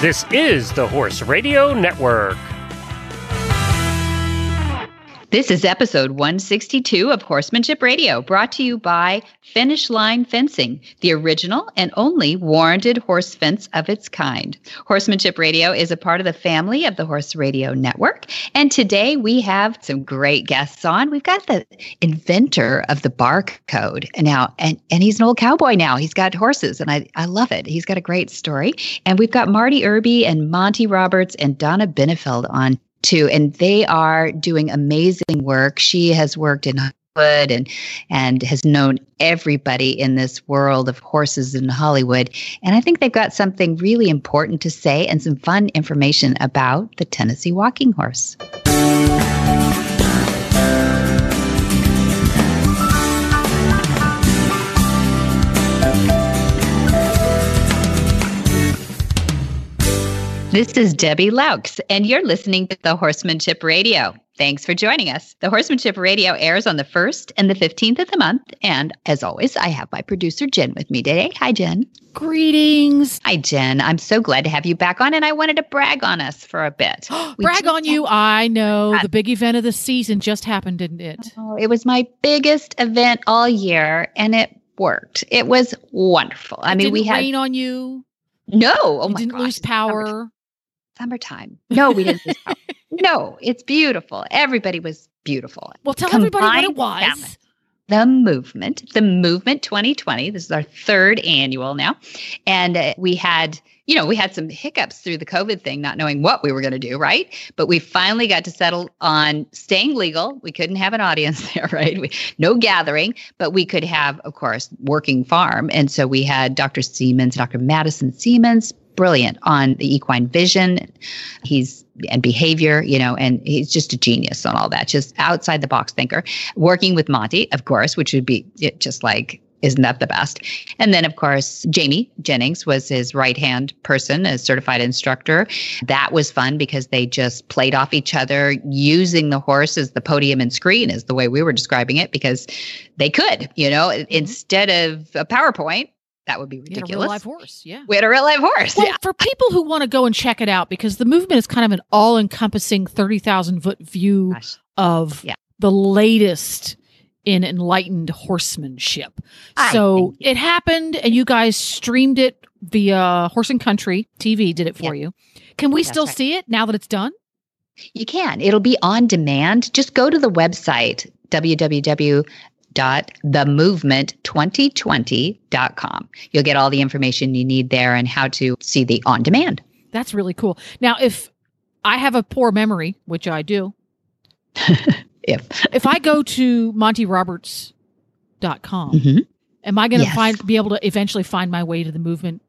This is the Horse Radio Network. This is episode 162 of Horsemanship Radio, brought to you by Finish Line Fencing, the original and only warranted horse fence of its kind. Horsemanship Radio is a part of the family of the Horse Radio Network. And today we have some great guests on. We've got the inventor of the barcode now, and, and he's an old cowboy now. He's got horses, and I, I love it. He's got a great story. And we've got Marty Irby and Monty Roberts and Donna Benefield on too, and they are doing amazing work. She has worked in Hollywood and and has known everybody in this world of horses in Hollywood. And I think they've got something really important to say and some fun information about the Tennessee walking horse. This is Debbie Laux, and you're listening to the Horsemanship Radio. Thanks for joining us. The Horsemanship Radio airs on the 1st and the 15th of the month. And as always, I have my producer, Jen, with me today. Hi, Jen. Greetings. Hi, Jen. I'm so glad to have you back on, and I wanted to brag on us for a bit. brag on you. I know. The big event of the season just happened, didn't it? Oh, it was my biggest event all year, and it worked. It was wonderful. I it mean, we had rain on you. No, oh you my didn't gosh. lose power. Summertime. No, we didn't. No, it's beautiful. Everybody was beautiful. Well, tell everybody what it was. The movement, the movement 2020. This is our third annual now. And uh, we had, you know, we had some hiccups through the COVID thing, not knowing what we were going to do, right? But we finally got to settle on staying legal. We couldn't have an audience there, right? We, no gathering, but we could have, of course, working farm. And so we had Dr. Siemens, Dr. Madison Siemens, brilliant on the equine vision. He's and behavior, you know, and he's just a genius on all that, just outside the box thinker. Working with Monty, of course, which would be just like isn't that the best? And then, of course, Jamie Jennings was his right hand person, a certified instructor. That was fun because they just played off each other using the horse as the podium and screen, is the way we were describing it, because they could, you know, mm-hmm. instead of a PowerPoint, that would be You had a ridiculous. real live horse. Yeah. We had a real live horse. Well, yeah. for people who want to go and check it out, because the movement is kind of an all encompassing 30,000 foot view Gosh. of Yeah. the latest in enlightened horsemanship. I so it happened, and you guys streamed it via Horse and Country TV, did it for you. Can we That's still right. see it now that it's done? You can. It'll be on demand. Just go to the website, www.themovement2020.com. You'll get all the information you need there and how to see the on demand. That's really cool. Now, if I have a poor memory, which I do, If if I go to montyroberts.com, Mhm. am I going to Yes. find be able to eventually find my way to the movement?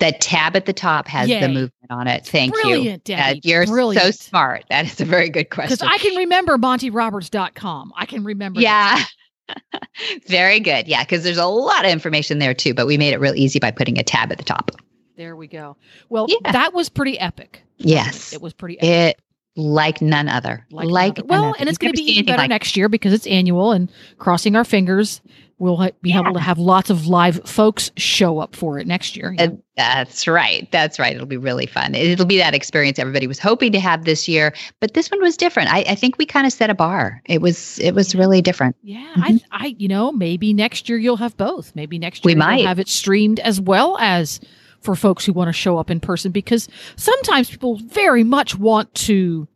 the tab at the top has Yay. the movement on it. Thank Brilliant, you. Debbie. you're really so smart. That is a very good question. Because. I can remember montyroberts.com. I can remember. yeah. very good. Yeah, because there's a lot of information there too, but we made it real easy by putting a tab at the top. There we go. Well, Yeah. that was pretty epic. Yes. It was pretty epic. It like none other. Like Like, none well, other. and it's going to be even better like next year because it's annual. And crossing our fingers, we'll ha- be able to have lots of live folks show up for it next year. Uh, that's right. That's right. It'll be really fun. It'll be that experience everybody was hoping to have this year, but this one was different. I, I think we kind of set a bar. It was it was really different. yeah, Mhm. I, I, you know, maybe next year you'll have both. Maybe next year We might. have it streamed as well as for folks who want to show up in person because sometimes people very much want to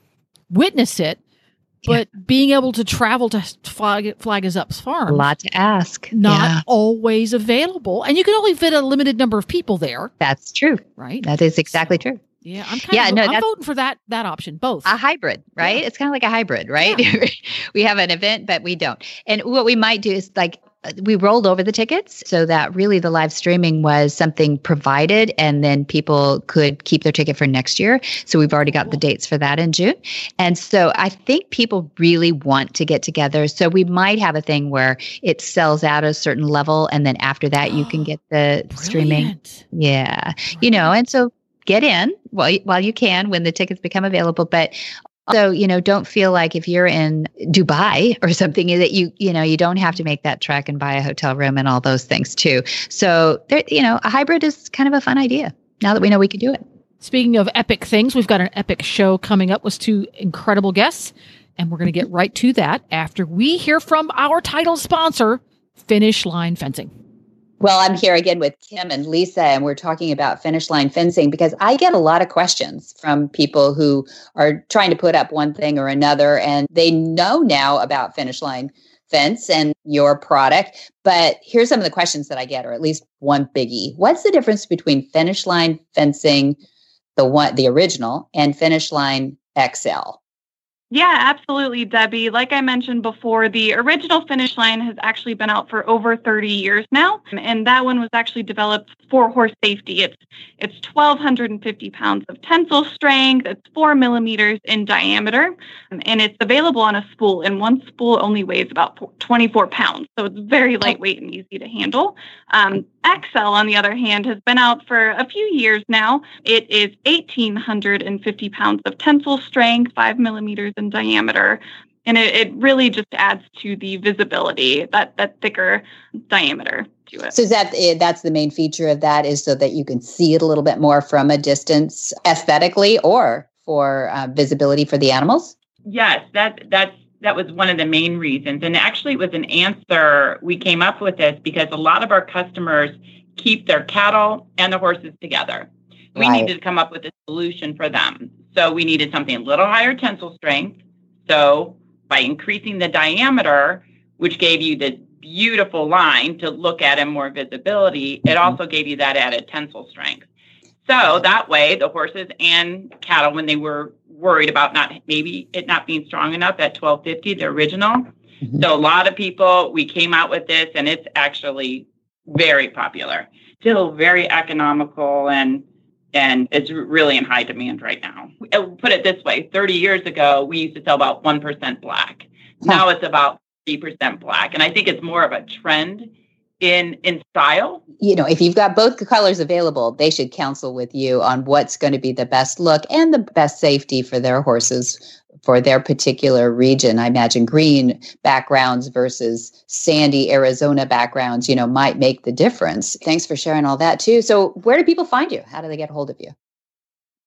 witness it, but being able to travel to Flag, Flag is Up's farm. A lot to ask. not Yeah, always available. And you can only fit a limited number of people there, that's true. right? That is exactly true. Yeah, I'm kind Yeah, of no, I'm voting for that that option, both. A hybrid, right? Yeah. It's kind of like a hybrid, right? we have an event, but we don't. And what we might do is like we rolled over the tickets so that really the live streaming was something provided and then people could keep their ticket for next year. So we've already got the dates for that in June. And so I think people really want to get together. So we might have a thing where it sells out a certain level and then after that you can get the streaming. Brilliant. Yeah. You know, and so get in while while you can when the tickets become available, but also, you know, don't feel like if you're in Dubai or something that you, you know, you don't have to make that trek and buy a hotel room and all those things too. So there, you know, a hybrid is kind of a fun idea now that we know we can do it. Speaking of epic things, we've got an epic show coming up with two incredible guests, and we're going to get right to that after we hear from our title sponsor, Finish Line Fencing. Well, I'm here again with Kim and Lisa, and we're talking about finish line fencing because I get a lot of questions from people who are trying to put up one thing or another, and they know now about finish line fence and your product. But here's some of the questions that I get, or at least one biggie. What's the difference between finish line fencing, the one, the original, and finish line XL? Yeah, absolutely, Debbie. Like I mentioned before, the original finish line has actually been out for over 30 years now, and that one was actually developed for horse safety. It's it's 1,250 pounds of tensile strength. It's four millimeters in diameter, and it's available on a spool. And one spool only weighs about 24 pounds, so it's very lightweight and easy to handle. Um, XL, on the other hand, has been out for a few years now. It is 1,850 pounds of tensile strength, five millimeters in diameter. And it, it really just adds to the visibility, that, that thicker diameter to it. So is that eh, that's the main feature of that is so that you can see it a little bit more from a distance aesthetically or for uh, visibility for the animals? Yes, that that's that was one of the main reasons. And actually, it was an answer. We came up with this because a lot of our customers keep their cattle and the horses together. We right. needed to come up with a solution for them. So we needed something a little higher tensile strength. So by increasing the diameter, which gave you the beautiful line to look at and more visibility, it mm-hmm. also gave you that added tensile strength. So that way, the horses and cattle, when they were worried about not maybe it not being strong enough at 1250, the original. Mm-hmm. So a lot of people, we came out with this, and it's actually very popular. Still very economical and and it's really in high demand right now. I'll put it this way: 30 years ago, we used to sell about one percent black. Huh. Now it's about 3% black, and I think it's more of a trend in in style? You know if you've got both colors available they should counsel with you on what's going to be the best look and the best safety for their horses for their particular region. I imagine green backgrounds versus sandy arizona backgrounds you know might make the difference. Thanks for sharing all that too. So where do people find you? How do they get hold of you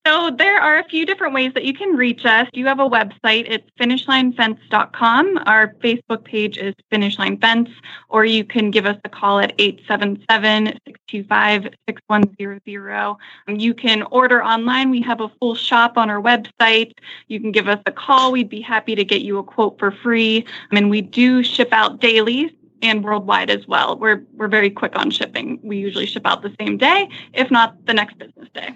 so there are a few different ways that you can reach us. You have a website. It's finishlinefence.com. Our Facebook page is Finishline Fence, or you can give us a call at 877-625-6100. You can order online. We have a full shop on our website. You can give us a call. We'd be happy to get you a quote for free. I mean, we do ship out daily, and worldwide as well. We're we're very quick on shipping. We usually ship out the same day, if not the next business day.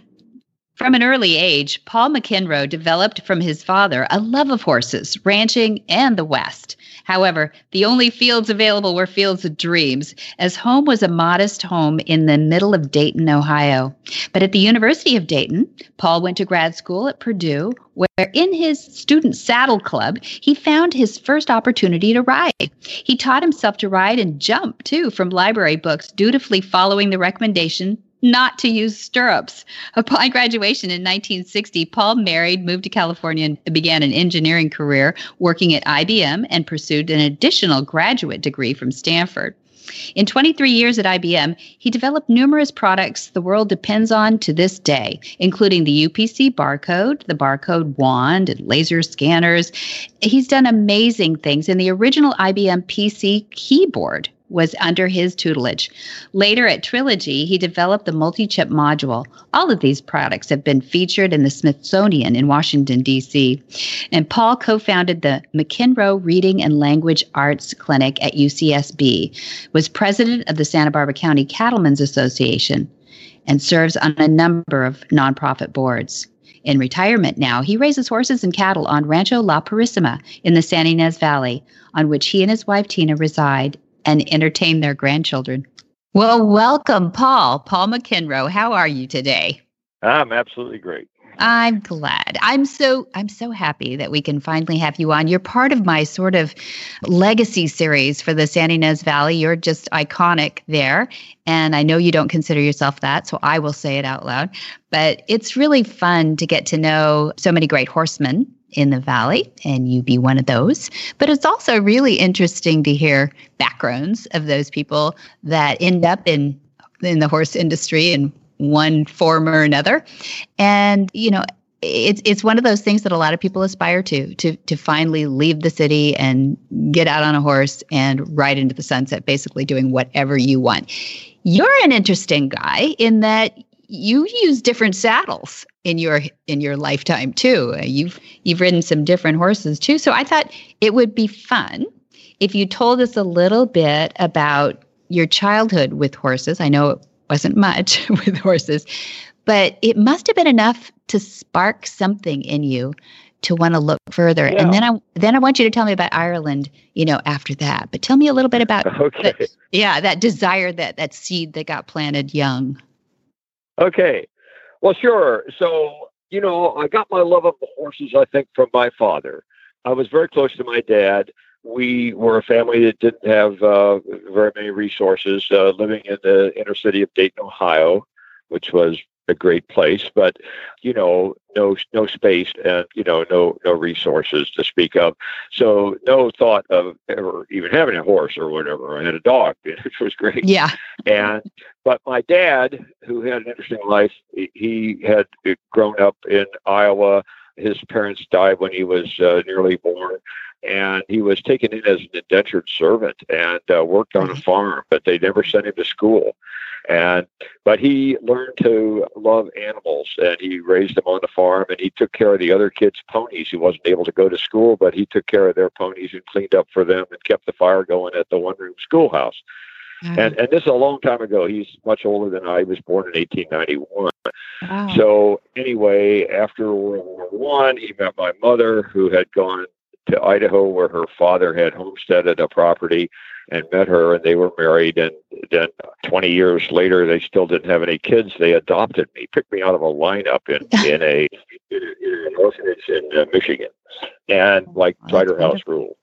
From an early age, Paul McEnroe developed from his father a love of horses, ranching, and the West. However, the only fields available were fields of dreams, as home was a modest home in the middle of Dayton, Ohio. But at the University of Dayton, Paul went to grad school at Purdue, where in his student saddle club, he found his first opportunity to ride. He taught himself to ride and jump, too, from library books, dutifully following the recommendation not to use stirrups. Upon graduation in 1960, Paul married, moved to California, and began an engineering career working at IBM and pursued an additional graduate degree from Stanford. In 23 years at IBM, he developed numerous products the world depends on to this day, including the UPC barcode, the barcode wand, and laser scanners. He's done amazing things in the original IBM PC keyboard was under his tutelage. Later at Trilogy, he developed the multi chip module. All of these products have been featured in the Smithsonian in Washington, D.C. And Paul co founded the McEnroe Reading and Language Arts Clinic at UCSB, was president of the Santa Barbara County Cattlemen's Association, and serves on a number of nonprofit boards. In retirement now, he raises horses and cattle on Rancho La Purísima in the Santa Ynez Valley, on which he and his wife Tina reside and entertain their grandchildren. Well, welcome, Paul. Paul McEnroe. How are you today? I'm absolutely great. I'm glad. I'm so I'm so happy that we can finally have you on. You're part of my sort of legacy series for the Santa Ynez Valley. You're just iconic there, and I know you don't consider yourself that, so I will say it out loud. But it's really fun to get to know so many great horsemen in the valley, and you be one of those. But it's also really interesting to hear backgrounds of those people that end up in in the horse industry in one form or another. And, you know, it's it's one of those things that a lot of people aspire to to to finally leave the city and get out on a horse and ride into the sunset basically doing whatever you want. You're an interesting guy in that you use different saddles in your in your lifetime too. Uh, you've you've ridden some different horses too. So I thought it would be fun if you told us a little bit about your childhood with horses. I know it wasn't much with horses, but it must have been enough to spark something in you to want to look further. Yeah. And then I then I want you to tell me about Ireland, you know, after that. But tell me a little bit about okay. The, yeah, that desire that that seed that got planted young. Okay. Well, sure. So, you know, I got my love of the horses I think from my father. I was very close to my dad. We were a family that didn't have uh, very many resources, uh, living in the inner city of Dayton, Ohio, which was a great place, but you know, no no space and you know, no no resources to speak of. So no thought of ever even having a horse or whatever. I had a dog, which was great. Yeah. And but my dad, who had an interesting life, he had uh, grown up in Iowa. His parents died when he was uh, nearly born, and he was taken in as an indentured servant and uh, worked on a mm-hmm. farm, but they never sent him to school. And but he learned to love animals, and he raised them on the farm, and he took care of the other kids' ponies. He wasn't able to go to school, but he took care of their ponies and cleaned up for them and kept the fire going at the one-room schoolhouse. Mm-hmm. And and this is a long time ago. He's much older than I. He was born in 1891. Wow. So anyway, after World War One, he met my mother, who had gone to Idaho, where her father had homesteaded a property and met her and they were married and then 20 years later they still didn't have any kids they adopted me picked me out of a lineup in in a in, an orphanage in uh, michigan and like Cider House rule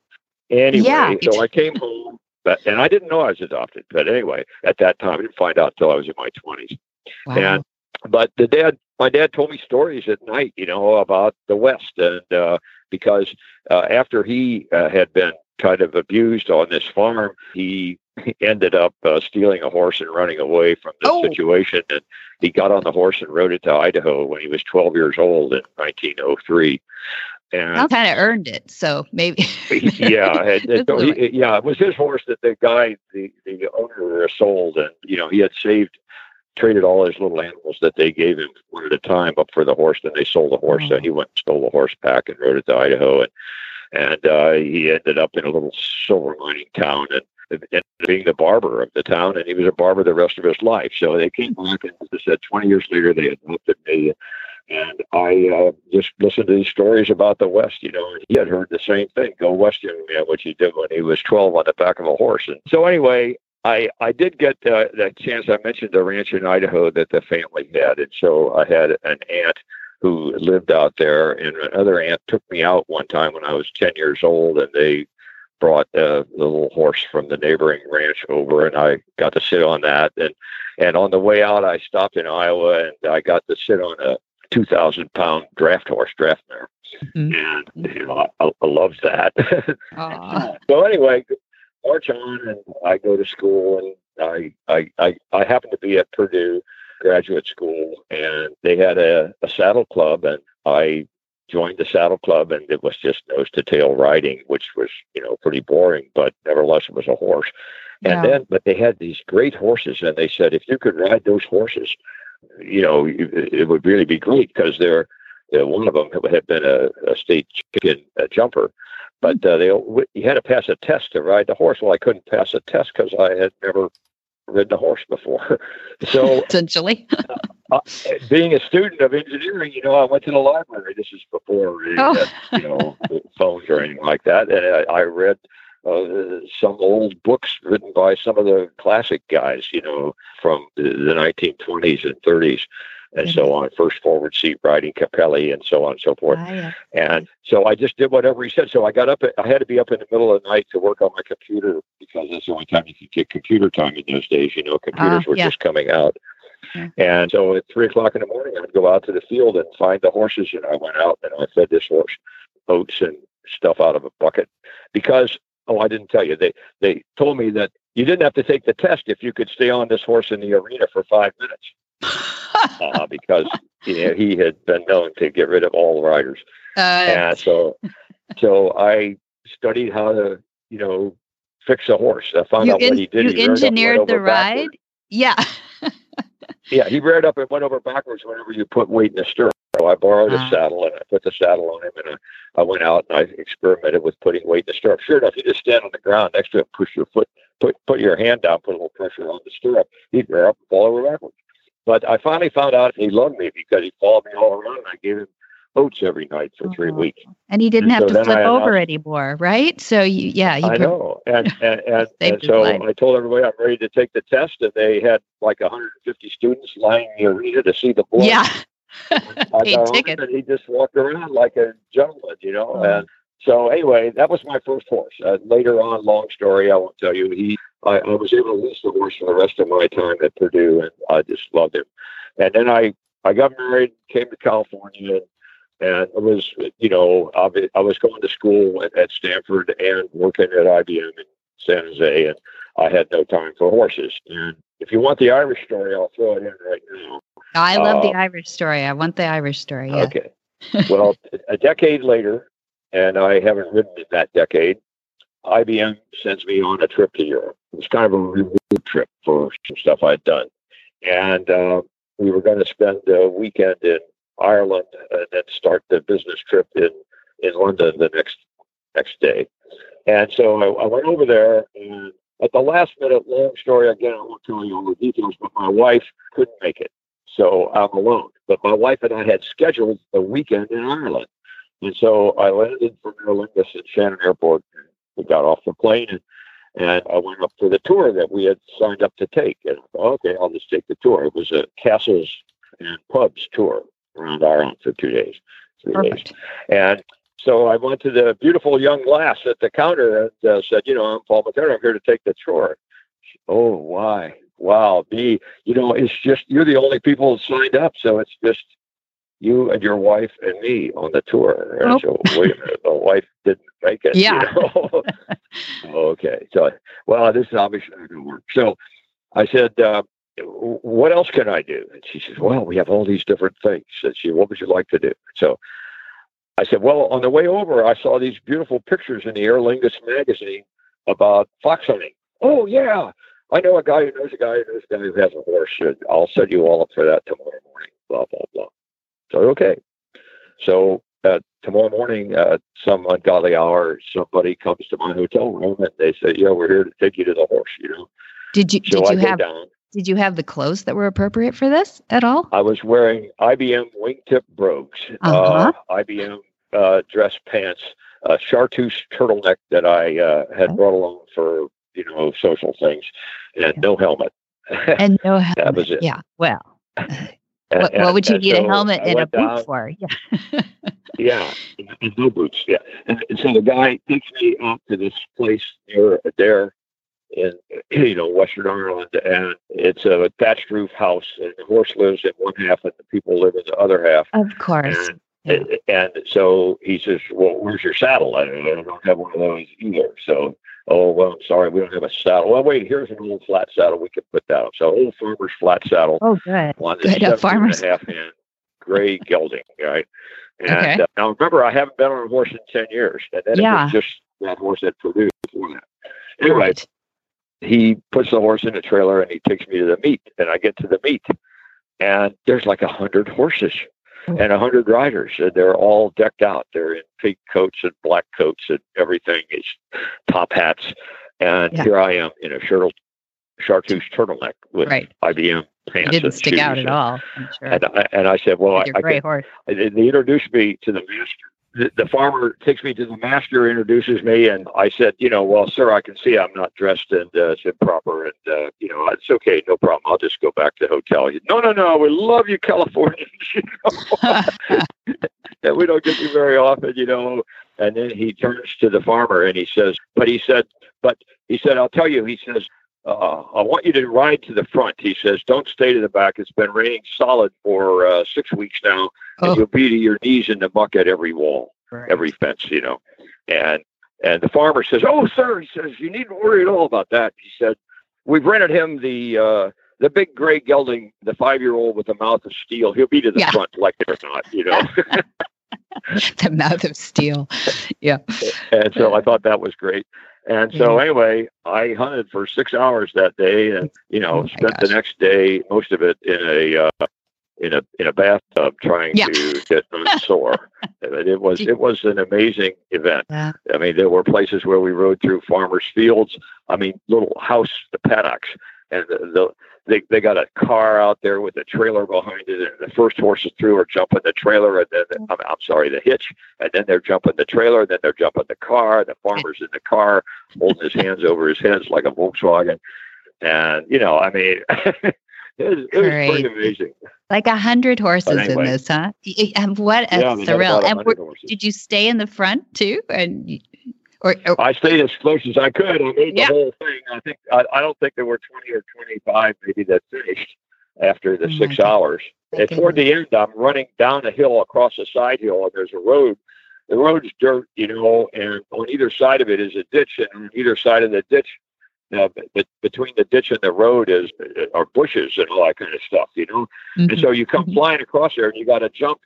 anyway yeah. so i came home but, and i didn't know i was adopted but anyway at that time i didn't find out until i was in my 20s wow. and but the dad my dad told me stories at night you know about the west and uh because uh, after he uh, had been kind of abused on this farm. He ended up uh, stealing a horse and running away from the oh. situation. And he got on the horse and rode it to Idaho when he was 12 years old in 1903. And I kind of earned it, so maybe. yeah, it, it, he, yeah, it was his horse that the guy, the the owner, sold, and you know he had saved, traded all his little animals that they gave him one at a time up for the horse. Then they sold the horse, oh. so he went and stole the horse back and rode it to Idaho, and and uh, he ended up in a little silver mining town and ended up being the barber of the town, and he was a barber the rest of his life. So they came back, and as I said, 20 years later, they adopted me. I uh, just listened to these stories about the West, you know, and he had heard the same thing, go West, young man, which he did when he was 12 on the back of a horse. And so anyway, I, I did get uh, that chance. I mentioned the ranch in Idaho that the family had. And so I had an aunt who lived out there. And another aunt took me out one time when I was 10 years old, and they brought a little horse from the neighboring ranch over, and I got to sit on that. And and on the way out, I stopped in Iowa, and I got to sit on a 2,000 pound draft horse, draft mare. Mm-hmm. And you know, I, I loved that. so anyway, march on, and I go to school, and I I I, I happen to be at Purdue graduate school, and they had a, a saddle club, and I joined the saddle club, and it was just nose to tail riding, which was you know pretty boring, but nevertheless it was a horse. Yeah. And then, but they had these great horses, and they said if you could ride those horses, you know, it would really be great because they're uh, one of them had been a, a state chicken a jumper, but uh, they you had to pass a test to ride the horse. Well, I couldn't pass a test because I had never ridden a horse before. so essentially, uh, being a student of engineering, you know, I went to the library. This is before oh. had, you know phones or anything like that, and I, I read. Uh, some old books written by some of the classic guys, you know, from the, the 1920s and 30s and so on, first forward seat riding Caprilli and so on and so forth. Ah, yeah. And so I just did whatever he said. So I got up, I had to be up in the middle of the night to work on my computer because that's the only time you could get computer time in those days. You know, computers uh, were yeah. just coming out. Yeah. And so at three o'clock in the morning, I'd go out to the field and find the horses. And I went out and I fed this horse oats and stuff out of a bucket because, oh, I didn't tell you, they, they told me that you didn't have to take the test if you could stay on this horse in the arena for five minutes. uh, because you know, he had been known to get rid of all the riders. Uh, and so, so I studied how to, you know, fix a horse. I found out in, what he did. You he engineered the ride. Backwards. Yeah. yeah, he reared up and went over backwards whenever you put weight in the stirrup. So I borrowed a saddle and I put the saddle on him and I, I went out and I experimented with putting weight in the stirrup. Sure enough, you just stand on the ground next to him, push your foot, put put your hand down, put a little pressure on the stirrup. He'd rear up and fall over backwards. But I finally found out he loved me because he followed me all around and I gave him oats every night for three uh-huh. weeks. And he didn't and have so to flip over anymore, right? So you, yeah, you I know. And and, and, and so life. I told everybody I'm ready to take the test, and they had like 150 students lining the arena to see the boy. Yeah. Ticket. And he just walked around like a gentleman, you know. Oh. And so anyway, that was my first horse. Uh, later on, long story, I won't tell you. He, I, I was able to lease the horse for the rest of my time at Purdue, and I just loved him. And then I, I got married, came to California, and and I was, you know, I was going to school at, at Stanford and working at IBM in San Jose, and I had no time for horses. And if you want the Irish story, I'll throw it in right now. I love uh, the Irish story. I want the Irish story. Yeah. Okay. well, a decade later, and I haven't ridden in that decade, IBM sends me on a trip to Europe. It was kind of a reward trip for some stuff I'd done. And uh, we were going to spend a weekend in Ireland and then start the business trip in, in London the next next day. And so I, I went over there and at the last minute, long story again, I won't tell you all the details, but my wife couldn't make it. So I'm alone. But my wife and I had scheduled a weekend in Ireland. And so I landed from Aer Lingus at Shannon Airport. We got off the plane and, and I went up for the tour that we had signed up to take. And I thought, okay, I'll just take the tour. It was a castles and pubs tour around Ireland for two days, three Perfect. days. And so I went to the beautiful young lass at the counter and uh, said, you know, I'm Paul Materno. I'm here to take the tour. oh, why? Wow, me. You know, it's just you're the only people signed up, so it's just you and your wife and me on the tour. And so wait a minute, the wife didn't make it. Yeah. You know? okay. So, well, this is obviously not going to work. So I said, uh, what else can I do? And she says, well, we have all these different things. And she, what would you like to do? So I said, well, on the way over, I saw these beautiful pictures in the Aer Lingus magazine about fox hunting. Oh, yeah. I know a guy who knows a guy who knows a guy who has a horse. I'll set you all up for that tomorrow morning, blah, blah, blah. So, okay. So uh, tomorrow morning, at some ungodly hour, somebody comes to my hotel room and they say, yeah, we're here to take you to the horse, you know. Did you, so did you have, down, did you have the clothes that were appropriate for this at all? I was wearing IBM wingtip brogues, uh-huh. uh, IBM uh, dress pants, a chartreuse turtleneck that I uh, had okay. brought along for you know social things, and okay. no helmet. and no helmet. that was it. Yeah. Well. And, what, what, would you need so a helmet and a boot down, for? Yeah. yeah, and no boots. Yeah, and, so the guy takes me out to this place near Adare, in you know Western Ireland, and it's a thatched roof house, and the horse lives in one half, and the people live in the other half. Of course. And, yeah. and so he says, "Well, where's your saddle? I, I don't have one of those either." So, oh well, I'm sorry, we don't have a saddle. Well, wait, here's an old flat saddle. We can put that on. So, old farmer's flat saddle. Oh, good. One good. A farmer's and a half hand, gray gelding, right? And okay. uh, now remember, I haven't been on a horse in ten years, and then yeah. was just that horse that produced before that. Anyway, right he puts the horse in a trailer and he takes me to the meet and I get to the meet and there's like a hundred horses hmm. and a hundred riders and they're all decked out. They're in pink coats and black coats and everything is top hats. And yeah. here I am in a shirtle, chartreuse turtleneck with right. IBM pants. It didn't stick out at all. I'm sure. And I, and I said, well, I, I can, horse. they introduced me to the master the, the farmer takes me to the master, introduces me, and I said, you know, well, sir, I can see I'm not dressed and uh, it's improper, and uh, you know, it's okay, no problem. I'll just go back to the hotel. He, no, no, no, we love you, Californians. You know? and we don't get you very often, you know. And then he turns to the farmer and he says, but he said, but he said, I'll tell you, he says, uh, I want you to ride to the front. He says, don't stay to the back. It's been raining solid for uh, six weeks now, and oh. you'll be to your knees in the muck at every wall, right. every fence, you know. And and the farmer says, oh, sir, he says, you needn't worry at all about that. He said, we've rented him the uh, the big gray gelding, the five year old with the mouth of steel, he'll be to the yeah. front like it or not, you know. the mouth of steel. Yeah. And so I thought that was great. And so mm-hmm. anyway, I hunted for six hours that day, and you know, oh spent gosh. the next day, most of it in a uh, in a in a bathtub trying yeah. to get sore. it was it was an amazing event. Yeah. I mean, there were places where we rode through farmers' fields. I mean, little house the paddocks, and the, the they they got a car out there with a trailer behind it, and the first horses through are jumping the trailer, and then mm-hmm. I'm, I'm sorry, the hitch, and then they're jumping the trailer, and then they're jumping the car. The farmer's in the car, holding his hands over his head like a Volkswagen, and you know, I mean. it was, it was pretty amazing. Like a hundred horses anyway. in this, huh? What a yeah, thrill! And were, did you stay in the front too? And or, or, I stayed as close as I could. I made yeah. the whole thing. I think I, I, don't think there were twenty or twenty-five maybe that finished after the oh six hours. And toward the end, I'm running down a hill across a side hill, and there's a road. The road's dirt, you know, and on either side of it is a ditch, and on either side of the ditch, uh, but between the ditch and the road is uh, are bushes and all that kind of stuff, you know. Mm-hmm. And so you come mm-hmm. flying across there, and you got to jump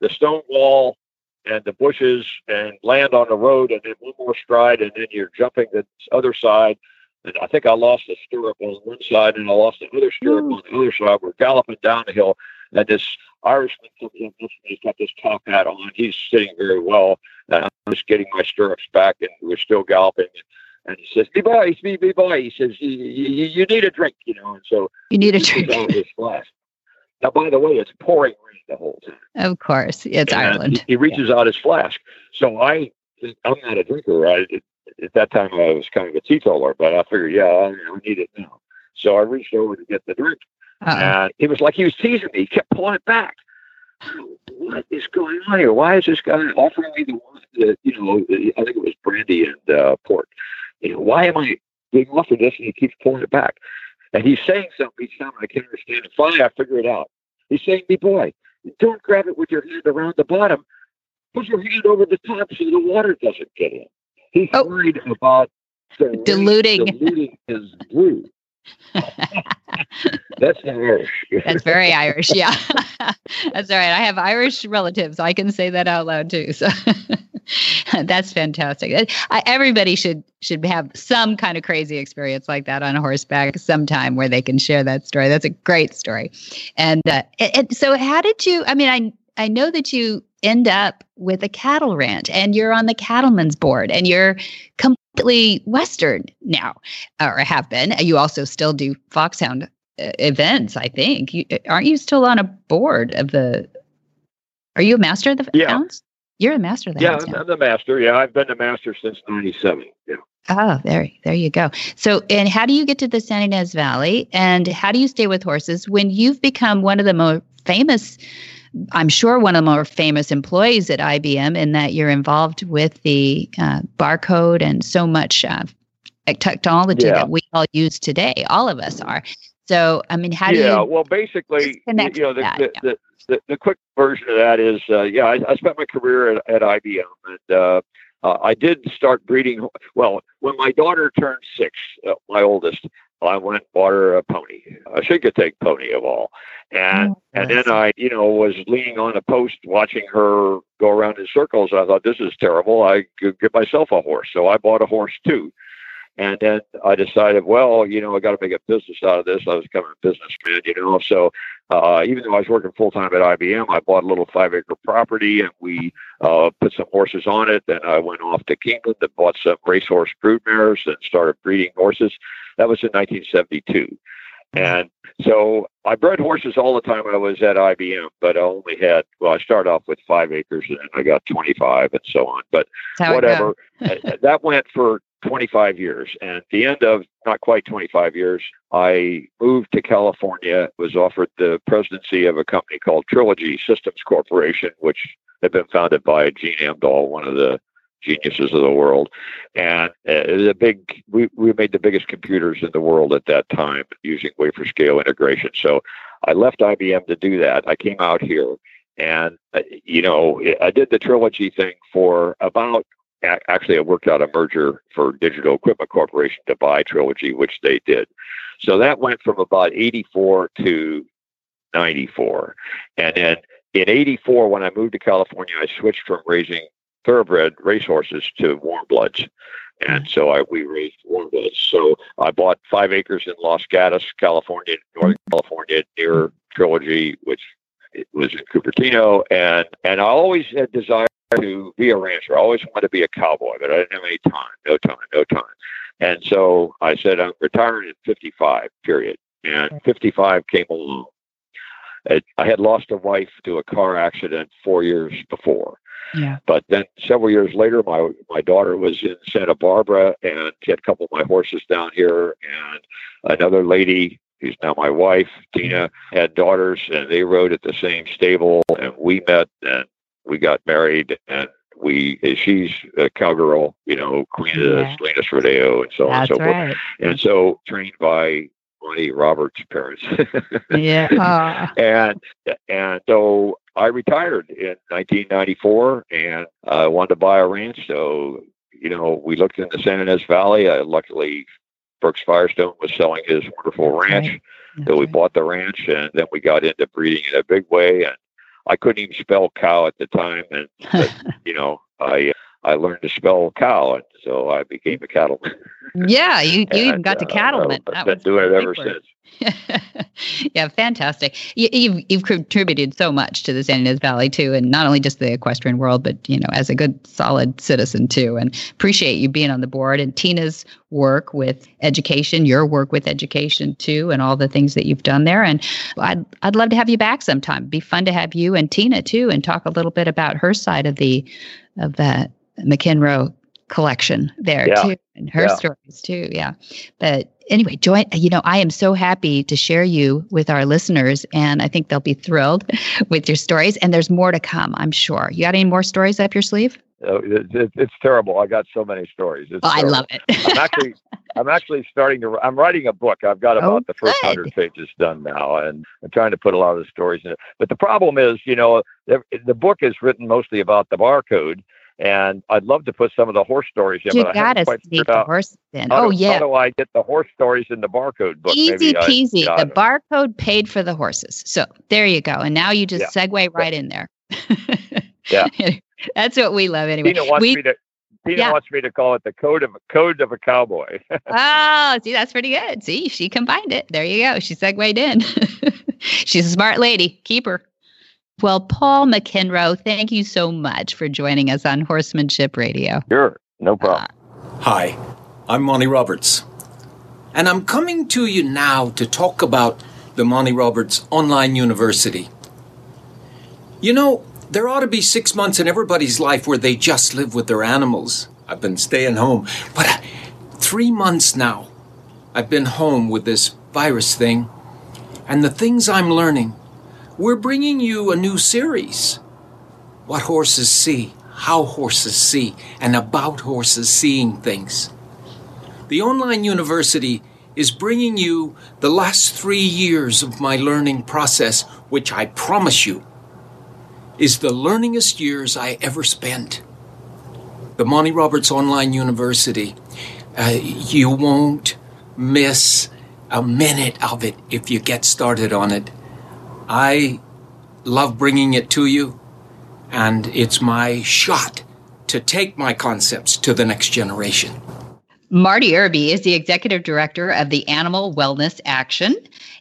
the stone wall and the bushes and land on the road and then one more stride and then you're jumping the other side. And I think I lost the stirrup on one side and I lost the other stirrup on the other side. We're galloping down the hill and this Irishman comes in, he's got this top hat on. He's sitting very well. And I'm just getting my stirrups back and we're still galloping. And he says, "Me boy, me boy." He says, you, you, "You need a drink, you know." And so you need a drink. His flask. Now, by the way, it's pouring rain the whole time. Of course, it's and Ireland. He, he reaches yeah. out his flask. So I, I'm not a drinker. I, at that time, I was kind of a teetotaler, but I figured, yeah, I, I need it now. So I reached over to get the drink, Uh-oh. and it was like he was teasing me. He kept pulling it back. What is going on here? Why is this guy offering me the one that you know? I think it was brandy and uh, port. You know, why am I being offered this? And he keeps pulling it back. And he's saying something each time I can't understand it. Finally, I figure it out. He's saying, me boy, don't grab it with your hand around the bottom. Put your hand over the top so the water doesn't get in. He's oh. worried about diluting. diluting his brew. That's Irish. That's very Irish. Yeah, that's all right. I have Irish relatives. I can say that out loud too. So that's fantastic. I, everybody should should have some kind of crazy experience like that on horseback sometime where they can share that story. That's a great story. And, uh, and so, how did you? I mean, I I know that you end up with a cattle ranch and you're on the cattlemen's board and you're completely Western now, or have been. You also still do foxhound uh, events, I think. You, aren't you still on a board of the? Are you a master of the yeah. hounds? You're a master of the yeah, I'm, I'm the master. Yeah, I've been the master since '97. Yeah. Oh, there, there you go. So, and how do you get to the Santa Ynez Valley, and how do you stay with horses when you've become one of the most famous? I'm sure one of the more famous employees at IBM, in that you're involved with the uh, barcode and so much uh, technology yeah. that we all use today. All of us are. So, I mean, how do yeah, you? Yeah, well, basically, you know, the, the, yeah. the, the, quick version of that is, uh, yeah, I, I, spent my career at, at IBM, and uh, uh, I did start breeding. Well, when my daughter turned six, uh, my oldest, I went and bought her a pony, a Chincoteague pony of all, and oh, and then I, you know, was leaning on a post watching her go around in circles. I thought this is terrible. I could get myself a horse, so I bought a horse too. And then I decided, well, you know, I got to make a business out of this. I was becoming a businessman, you know. So uh, even though I was working full time at IBM, I bought a little five acre property and we uh, put some horses on it. Then I went off to Keeneland and bought some racehorse broodmares and started breeding horses. That was in 1972. And so I bred horses all the time I was at IBM, but I only had, well, I started off with five acres and then I got 25 and so on. But whatever. that went for 25 years. And at the end of not quite 25 years, I moved to California, was offered the presidency of a company called Trilogy Systems Corporation, which had been founded by Gene Amdahl, one of the geniuses of the world. And uh, the big, we, we made the biggest computers in the world at that time using wafer scale integration. So I left IBM to do that. I came out here and, uh, you know, I did the trilogy thing for about actually, I worked out a merger for Digital Equipment Corporation to buy Trilogy, which they did. So that went from about 84 to 94. And then in 84, when I moved to California, I switched from raising thoroughbred racehorses to warm bloods. And so I, we raised warm bloods. So I bought five acres in Los Gatos, California, Northern California, near Trilogy, which was in Cupertino. And, and I always had desire to be a rancher. I always wanted to be a cowboy, but I didn't have any time, no time, no time. And so I said, I'm retiring at 55, period. And 55 came along. I had lost a wife to a car accident four years before. Yeah. But then several years later, my my daughter was in Santa Barbara, and she had a couple of my horses down here, and another lady who's now my wife, Tina, had daughters, and they rode at the same stable, and we met, and we got married, and we she's a cowgirl, you know, queen of the Salinas Rodeo, and so on and so right. forth, and so trained by Monty Roberts' parents. yeah. and and so I retired in 1994 and I wanted to buy a ranch. So you know, we looked in the Santa Ynez Valley. Uh, luckily, Brooks Firestone was selling his wonderful ranch, right. so we bought the ranch, and then we got into breeding in a big way. And I couldn't even spell cow at the time, and but, you know, I I learned to spell cow, and so I became a cattleman. yeah, you, you even got to cattleman. Uh, I've been doing it ever since. yeah, fantastic. You, have you've, you've contributed so much to the Santa Ynez Valley too, and not only just the equestrian world, but you know, as a good, solid citizen too. And appreciate you being on the board and Tina's work with education, your work with education too, and all the things that you've done there. And I'd I'd love to have you back sometime. It'd be fun to have you and Tina too, and talk a little bit about her side of the of that McEnroe collection there yeah. too and her yeah. stories too yeah but anyway join you know i am so happy to share you with our listeners and i think they'll be thrilled with your stories and there's more to come i'm sure you got any more stories up your sleeve uh, it, it, it's terrible i got so many stories oh, i love it i'm actually i'm actually starting to i'm writing a book i've got about oh, the first hundred pages done now and i'm trying to put a lot of the stories in it but the problem is you know the, the book is written mostly about the barcode and I'd love to put some of the horse stories in, you but gotta I haven't quite sneak the horses in. Oh do, yeah. How do I get the horse stories in the barcode book? Easy Maybe peasy. I, the barcode paid for the horses. So there you go. And now you just yeah. segue right in there. yeah. That's what we love anyway. Tina wants we, me to Tina Yeah. wants me to call it the code of code of a cowboy. oh, see, that's pretty good. See, she combined it. There you go. She segued in. She's a smart lady. Keep her. Well, Paul McEnroe, thank you so much for joining us on Horsemanship Radio. sure, no problem. Uh, Hi, I'm Monty Roberts. And I'm coming to you now to talk about the Monty Roberts Online University. You know, there ought to be six months in everybody's life where they just live with their animals. I've been staying home, but uh, three months now, I've been home with this virus thing, and the things I'm learning. We're bringing you a new series. What horses see, how horses see, and about horses seeing things. The online university is bringing you the last three years of my learning process, which I promise you is the learningest years I ever spent. The Monty Roberts Online University, uh, you won't miss a minute of it if you get started on it. I love bringing it to you, and it's my shot to take my concepts to the next generation. Marty Irby is the executive director of the Animal Wellness Action,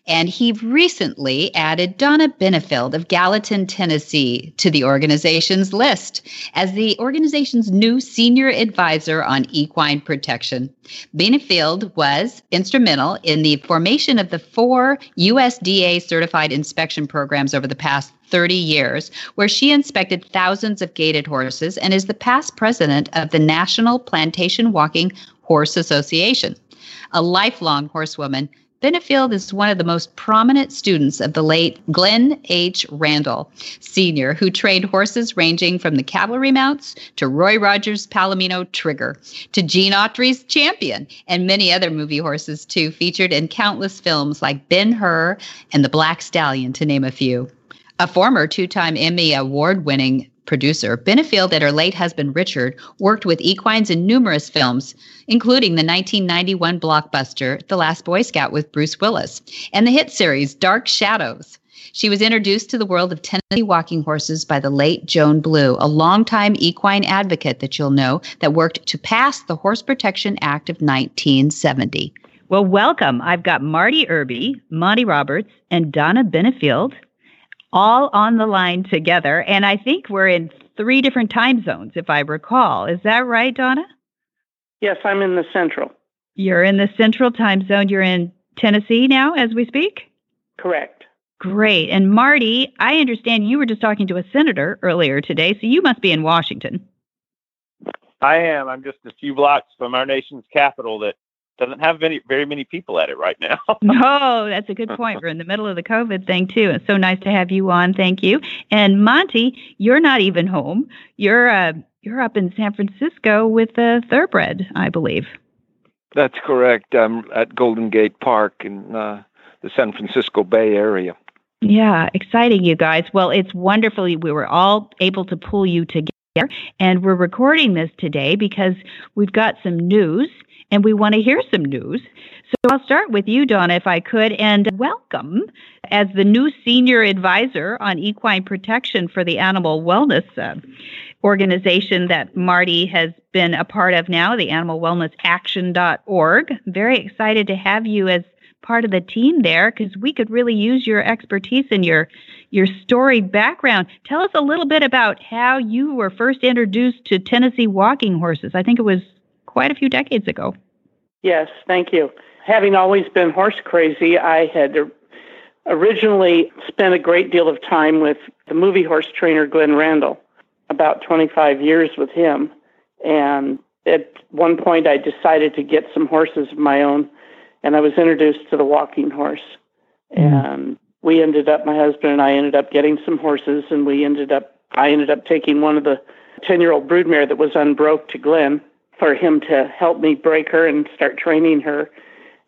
and he recently added Donna Benefield of Gallatin, Tennessee, to the organization's list as the organization's new senior advisor on equine protection. Benefield was instrumental in the formation of the four USDA certified inspection programs over the past 30 years, where she inspected thousands of gaited horses and is the past president of the National Plantation Walking Horse Association. A lifelong horsewoman, Benefield is one of the most prominent students of the late Glenn H. Randall, Sr., who trained horses ranging from the cavalry mounts to Roy Rogers' Palomino Trigger to Gene Autry's Champion and many other movie horses, too, featured in countless films like Ben Hur and The Black Stallion, to name a few. A former two time Emmy Award winning producer, Benefield and her late husband Richard worked with equines in numerous films, including the 1991 blockbuster The Last Boy Scout with Bruce Willis and the hit series Dark Shadows. She was introduced to the world of Tennessee walking horses by the late Joan Blue, a longtime equine advocate that you'll know that worked to pass the Horse Protection Act of 1970. Well, welcome. I've got Marty Irby, Monty Roberts, and Donna Benefield all on the line together. And I think we're in three different time zones, if I recall. Is that right, Donna? Yes, I'm in the central. You're in the central time zone. You're in Tennessee now as we speak? Correct. Great. And Marty, I understand you were just talking to a senator earlier today, so you must be in Washington. I am. I'm just a few blocks from our nation's capital that doesn't have very very many people at it right now. no, that's a good point. We're in the middle of the COVID thing too. It's so nice to have you on. Thank you. And Monty, you're not even home. You're uh, you're up in San Francisco with uh, Thoroughbred, I believe. That's correct. I'm at Golden Gate Park in uh, the San Francisco Bay Area. Yeah, exciting, you guys. Well, it's wonderful. We were all able to pull you together, and we're recording this today because we've got some news and we want to hear some news. So I'll start with you, Donna, if I could, and welcome as the new senior advisor on equine protection for the Animal Wellness uh, organization that Marty has been a part of now, the Animal Wellness Action.org. Very excited to have you as part of the team there because we could really use your expertise and your your storied background. Tell us a little bit about how you were first introduced to Tennessee walking horses. I think it was quite a few decades ago. Yes, thank you. Having always been horse crazy, I had originally spent a great deal of time with the movie horse trainer Glenn Randall, about 25 years with him. And at one point, I decided to get some horses of my own and I was introduced to the walking horse. Mm-hmm. And we ended up, my husband and I ended up getting some horses, and we ended up, I ended up taking one of the 10 year old broodmare that was unbroke to Glenn for him to help me break her and start training her.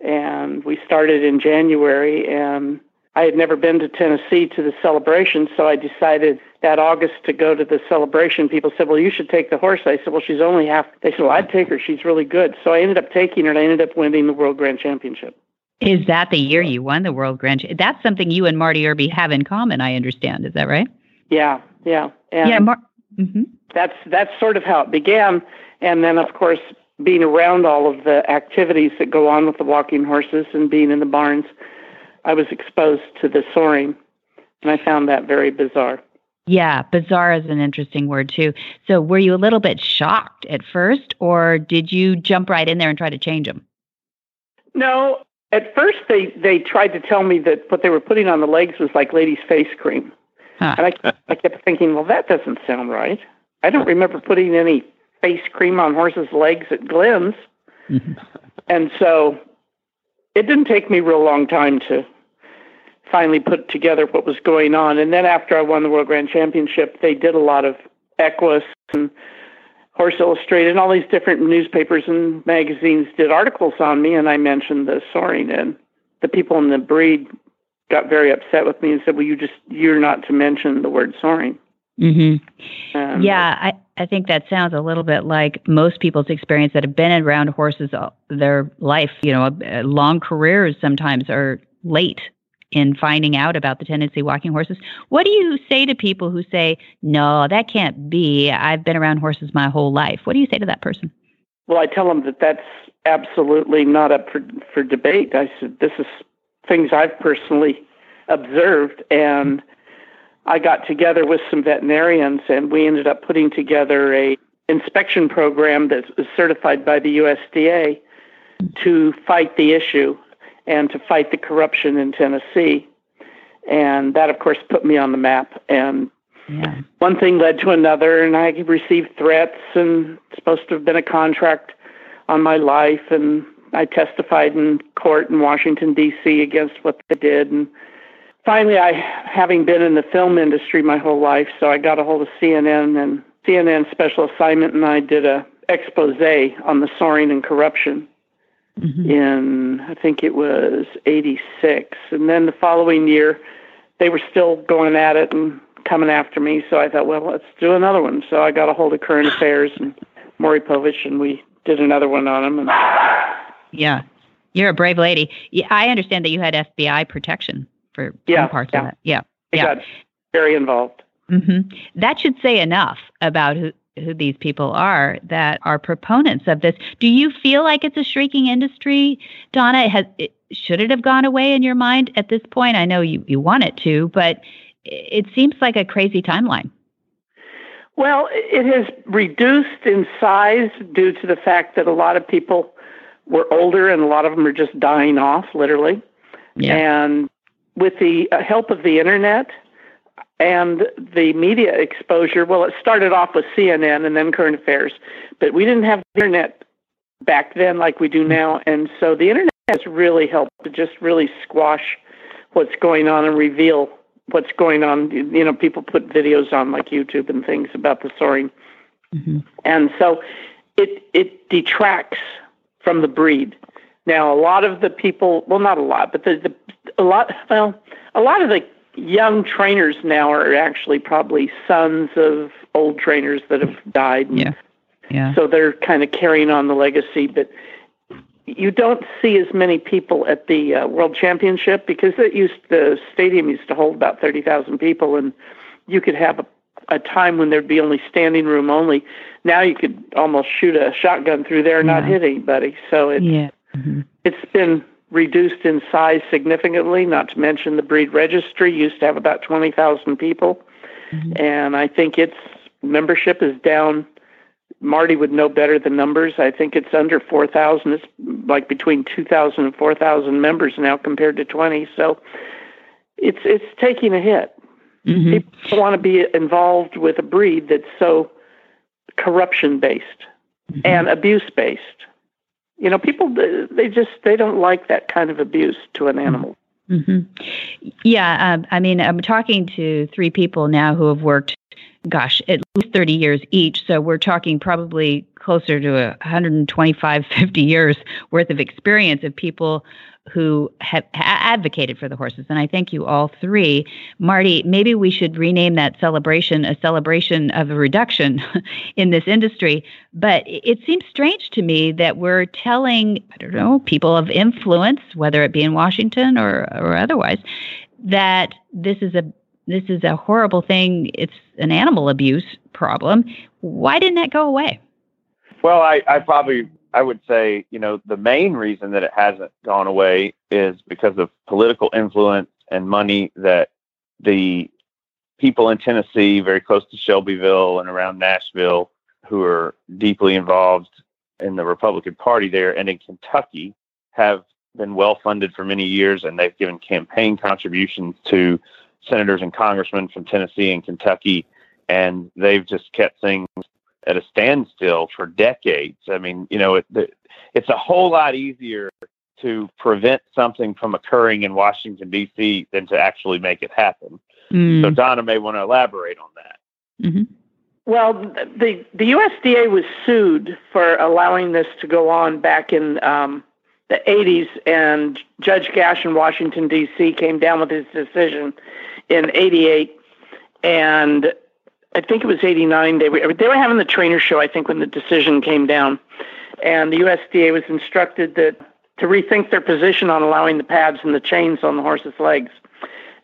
And we started in January, and I had never been to Tennessee to the celebration, so I decided that August to go to the celebration. People said, "Well, you should take the horse." I said, "Well, she's only half." They said, "Well, I'd take her. She's really good." So I ended up taking her, and I ended up winning the World Grand Championship. Is that the year you won the World Grand? That's something you and Marty Irby have in common. I understand. Is that right? Yeah, yeah, and yeah. Mar- mm-hmm. That's that's sort of how it began, and then of course being around all of the activities that go on with the walking horses and being in the barns I was exposed to the soring, and I found that very bizarre. Yeah, bizarre is an interesting word too. So, were you a little bit shocked at first, or did you jump right in there and try to change them? No, at first they they tried to tell me that what they were putting on the legs was like ladies' face cream, huh. and I I kept thinking, well, that doesn't sound right. I don't remember putting any face cream on horses' legs at Glenn's, mm-hmm. and so it didn't take me real long time to finally put together what was going on. And then after I won the World Grand Championship, they did a lot of Equus and Horse Illustrated and all these different newspapers and magazines did articles on me, and I mentioned the soring. And the people in the breed got very upset with me and said, "Well, you just you're not to mention the word soring." Mm-hmm. Um, yeah, I, I think that sounds a little bit like most people's experience that have been around horses all their life. You know, long careers sometimes are late in finding out about the Tennessee walking horses. What do you say to people who say, "No, that can't be. I've been around horses my whole life." What do you say to that person? Well, I tell them that that's absolutely not up for for debate. I said this is things I've personally observed and I got together with some veterinarians and we ended up putting together a inspection program that is certified by the USDA to fight the issue and to fight the corruption in Tennessee. And that, of course, put me on the map. And yeah. one thing led to another, and I received threats, and supposed to have been a contract on my life. And I testified in court in Washington, D.C. against what they did. And finally, I, having been in the film industry my whole life, so I got a hold of CNN and CNN Special Assignment, and I did a expose on the soring and corruption mm-hmm. in I think it was '86, and then the following year, they were still going at it and coming after me. So I thought, well, let's do another one. So I got a hold of Current Affairs and Maury Povich, and we did another one on him. And yeah, you're a brave lady. I understand that you had FBI protection for yeah, some parts yeah. of that. Yeah, I yeah. very involved. hmm That should say enough about who who these people are that are proponents of this. Do you feel like it's a shrinking industry, Donna? Has it, should it have gone away in your mind at this point? I know you you want it to, but it seems like a crazy timeline. Well, it has reduced in size due to the fact that a lot of people were older and a lot of them are just dying off, literally. Yeah. And with the uh, help of the internet and the media exposure, well, it started off with CNN and then current affairs, but we didn't have the internet back then like we do now. And so the internet has really helped to just really squash what's going on and reveal what's going on. You know, people put videos on like YouTube and things about the soring. Mm-hmm. And so it it detracts from the breed. Now, a lot of the people, well, not a lot, but the, the a lot, well, a lot of the young trainers now are actually probably sons of old trainers that have died. And Yeah. Yeah. So they're kind of carrying on the legacy, but you don't see as many people at the uh, World Championship because it used the stadium used to hold about thirty thousand people, and you could have a, a time when there'd be only standing room only. Now you could almost shoot a shotgun through there and not hit anybody. So it's yeah. hmm it's been reduced in size significantly. Not to mention the breed registry used to have about twenty thousand people, Mhm. and I think its membership is down. Marty would know better the numbers. I think it's under 4,000. It's like between 2,000 and 4,000 members now compared to 20. So it's it's taking a hit. hmm People want to be involved with a breed that's so corruption based Mm-hmm. and abuse based. You know, people they just they don't like that kind of abuse to an animal. hmm Yeah, um, I mean, I'm talking to three people now who have worked, gosh, at least 30 years each. So we're talking probably closer to a 125, 50 years worth of experience of people who have advocated for the horses. And I thank you all three. Marty, maybe we should rename that celebration a celebration of a reduction in this industry. But it it seems strange to me that we're telling, I don't know, people of influence, whether it be in Washington or, or otherwise, that this is a this is a horrible thing. It's an animal abuse problem. Why didn't that go away? Well, I, I probably I would say, you know, the main reason that it hasn't gone away is because of political influence and money that the people in Tennessee, very close to Shelbyville and around Nashville, who are deeply involved in the Republican Party there and in Kentucky, have been well funded for many years, and they've given campaign contributions to senators and congressmen from Tennessee and Kentucky, and they've just kept things at a standstill for decades. I mean, you know, it, it's a whole lot easier to prevent something from occurring in Washington D.C. than to actually make it happen. So Donna may want to elaborate on that. Mhm. Well, the the USDA was sued for allowing this to go on back in um, the 80s, and Judge Gasch in Washington D.C. came down with his decision in '88, and I think it was '89. They were they were having the trainer show. I think when the decision came down, and the USDA was instructed that to rethink their position on allowing the pads and the chains on the horse's legs,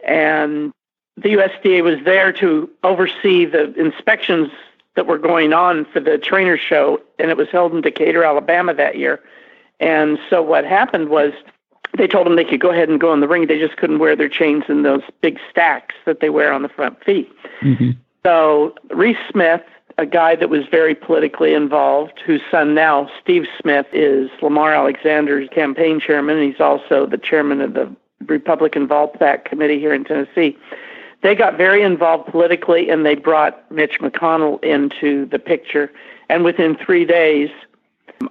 and the USDA was there to oversee the inspections that were going on for the trainer show, and it was held in Decatur, Alabama that year. And so what happened was they told them they could go ahead and go in the ring. They just couldn't wear their chains in those big stacks that they wear on the front feet. Mhm. So Reese Smith, a guy that was very politically involved, whose son now, Steve Smith, is Lamar Alexander's campaign chairman, and he's also the chairman of the Republican Volpac Committee here in Tennessee. They got very involved politically, and they brought Mitch McConnell into the picture. And within three days,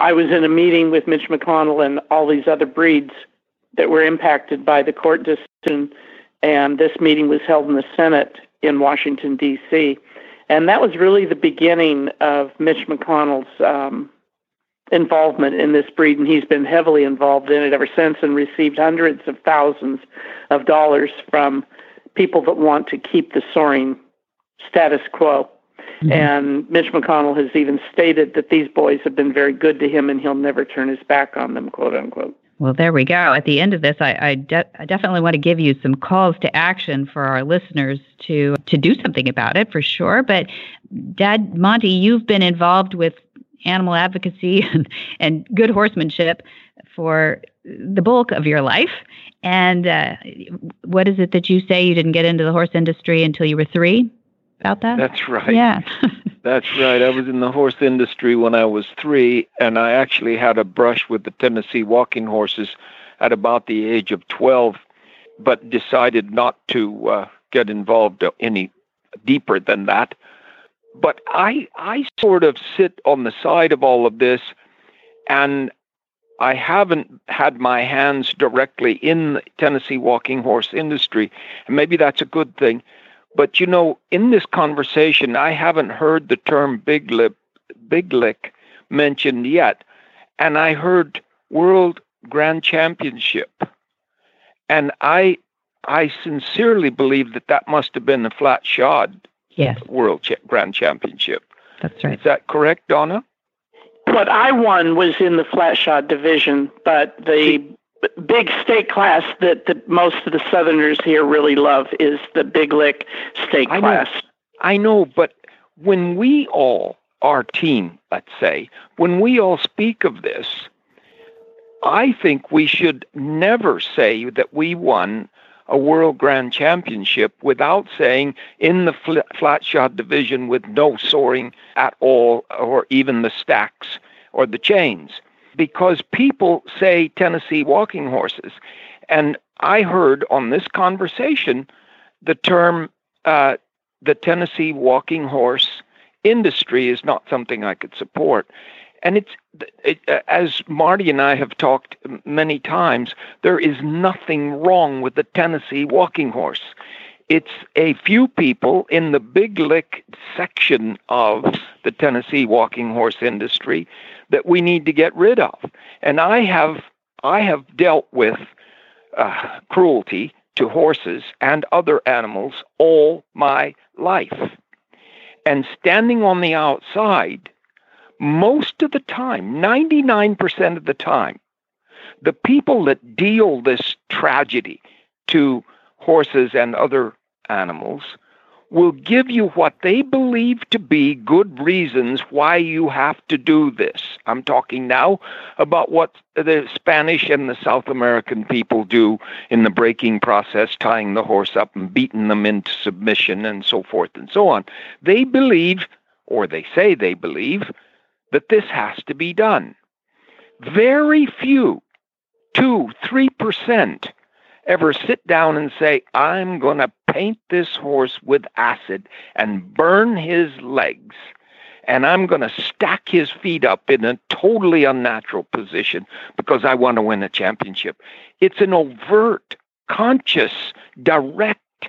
I was in a meeting with Mitch McConnell and all these other breeds that were impacted by the court decision. And this meeting was held in the Senate in Washington, D.C. And that was really the beginning of Mitch McConnell's um, involvement in this breed. And he's been heavily involved in it ever since and received hundreds of thousands of dollars from people that want to keep the soring status quo. Mm-hmm. And Mitch McConnell has even stated that these boys have been very good to him and he'll never turn his back on them, quote unquote. Well, there we go. At the end of this, I, I, de- I, definitely want to give you some calls to action for our listeners to to do something about it for sure. But, Dad Monty, you've been involved with animal advocacy and, and good horsemanship for the bulk of your life. And uh, what is it that you say you didn't get into the horse industry until you were three? About that? That's right. Yeah. That's right. I was in the horse industry when I was three, and I actually had a brush with the Tennessee walking horses at about the age of 12, but decided not to uh, get involved any deeper than that. But I, I sort of sit on the side of all of this, and I haven't had my hands directly in the Tennessee walking horse industry, and maybe that's a good thing. But you know, in this conversation, I haven't heard the term big lip, big lick mentioned yet, and I heard World Grand Championship, and I, I sincerely believe that that must have been the flat shod yes. World Ch- Grand Championship. That's right. Is that correct, Donna? What I won was in the flat shod division, but the big stake class that the, most of the Southerners here really love is the big lick stake I class. Know, I know, but when we all, our team, let's say, when we all speak of this, I think we should never say that we won a World Grand Championship without saying in the fl- flat shod division with no soring at all, or even the stacks or the chains because people say Tennessee walking horses. And I heard on this conversation the term uh, the Tennessee walking horse industry is not something I could support. And it's it, uh, as Marty and I have talked many times, there is nothing wrong with the Tennessee walking horse. It's a few people in the big lick section of the Tennessee walking horse industry that we need to get rid of. And I have I have dealt with uh, cruelty to horses and other animals all my life. And standing on the outside, most of the time, 99% of the time, the people that deal this tragedy to horses and other animals will give you what they believe to be good reasons why you have to do this. I'm talking now about what the Spanish and the South American people do in the breaking process, tying the horse up and beating them into submission and so forth and so on. They believe, or they say they believe, that this has to be done. Very few, two, three percent, ever sit down and say, I'm going to paint this horse with acid and burn his legs, and I'm going to stack his feet up in a totally unnatural position because I want to win a championship. It's an overt, conscious, direct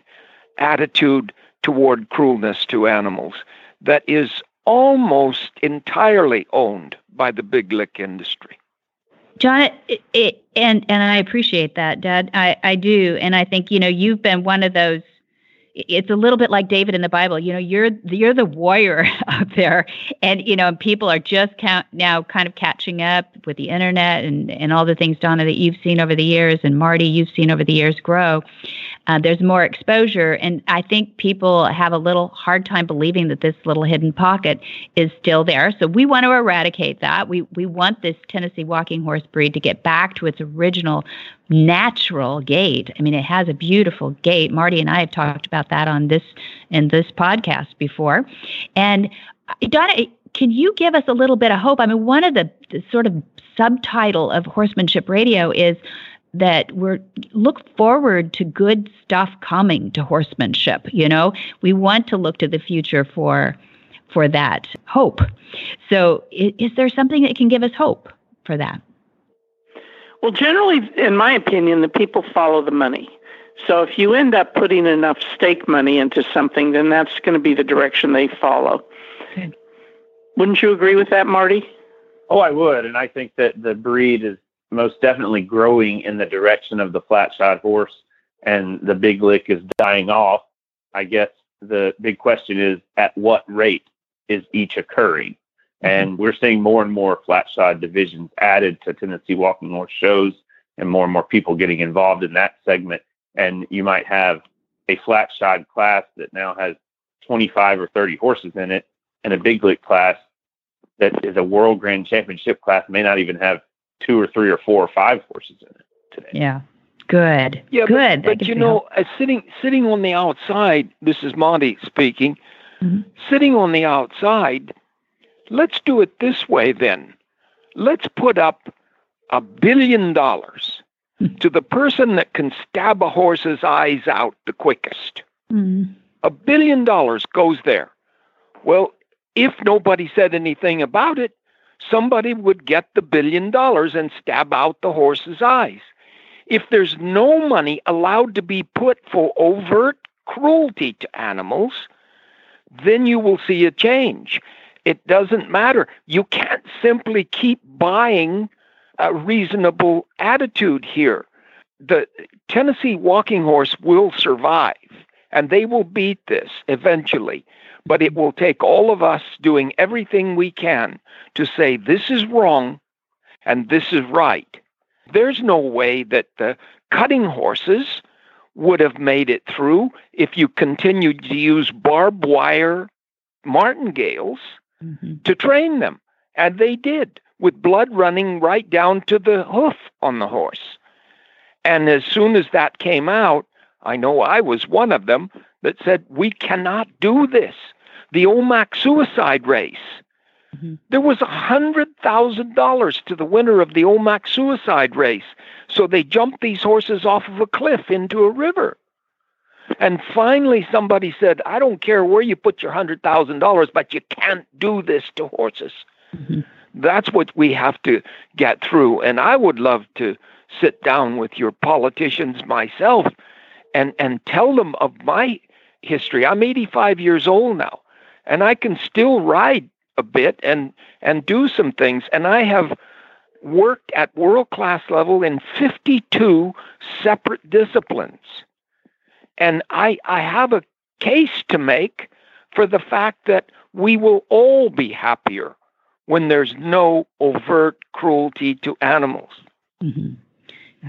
attitude toward cruelness to animals that is almost entirely owned by the big lick industry. John, it, it, and and I appreciate that, Dad. I I do, and I think you know you've been one of those it's a little bit like David in the Bible. You know, you're you're the warrior out there, and you know, people are just count, now kind of catching up with the internet and and all the things, Donna, that you've seen over the years, and Marty, you've seen over the years grow. Uh, there's more exposure, and I think people have a little hard time believing that this little hidden pocket is still there. So we want to eradicate that. We we want this Tennessee walking horse breed to get back to its original natural gait. I mean, it has a beautiful gait. Marty and I have talked about that on this in this podcast before. And uh, Donna, can you give us a little bit of hope? I mean, one of the, the sort of subtitle of horsemanship radio is that we're look forward to good stuff coming to horsemanship you know we want to look to the future for for that hope so is, is there something that can give us hope for that well, generally, in my opinion, the people follow the money. So if you end up putting enough stake money into something, then that's going to be the direction they follow. Okay. Wouldn't you agree with that, Marty? Oh, I would. And I think that the breed is most definitely growing in the direction of the flat shod horse and the big lick is dying off. I guess the big question is at what rate is each occurring? Mm-hmm. And we're seeing more and more flat shod divisions added to Tennessee Walking Horse shows and more and more people getting involved in that segment. And you might have a flat shod class that now has 25 or 30 horses in it, and a big lick class that is a world grand championship class may not even have two or three or four or five horses in it today. Yeah. Good. Yeah, good. But, but you know, uh, sitting sitting on the outside, this is Monty speaking. Mm-hmm. Sitting on the outside, let's do it this way then. Let's put up a billion dollars to the person that can stab a horse's eyes out the quickest. Mm-hmm. A billion dollars goes there. Well, if nobody said anything about it, somebody would get the billion dollars and stab out the horse's eyes. If there's no money allowed to be put for overt cruelty to animals, then you will see a change. It doesn't matter. You can't simply keep buying a reasonable attitude here. The Tennessee walking horse will survive and they will beat this eventually. But it will take all of us doing everything we can to say this is wrong and this is right. There's no way that the cutting horses would have made it through if you continued to use barbed wire martingales mm-hmm. to train them. And they did, with blood running right down to the hoof on the horse. And as soon as that came out, I know I was one of them that said, we cannot do this. The Omak suicide race. Mm-hmm. There was a hundred thousand dollars to the winner of the Omak suicide race. So they jumped these horses off of a cliff into a river. And finally, somebody said, I don't care where you put your hundred thousand dollars, but you can't do this to horses. Mm-hmm. That's what we have to get through. And I would love to sit down with your politicians myself and and tell them of my history. I'm 85 years old now, and I can still ride a bit and and do some things. And I have worked at world class level in 52 separate disciplines. And I I have a case to make for the fact that we will all be happier when there's no overt cruelty to animals. Mm-hmm.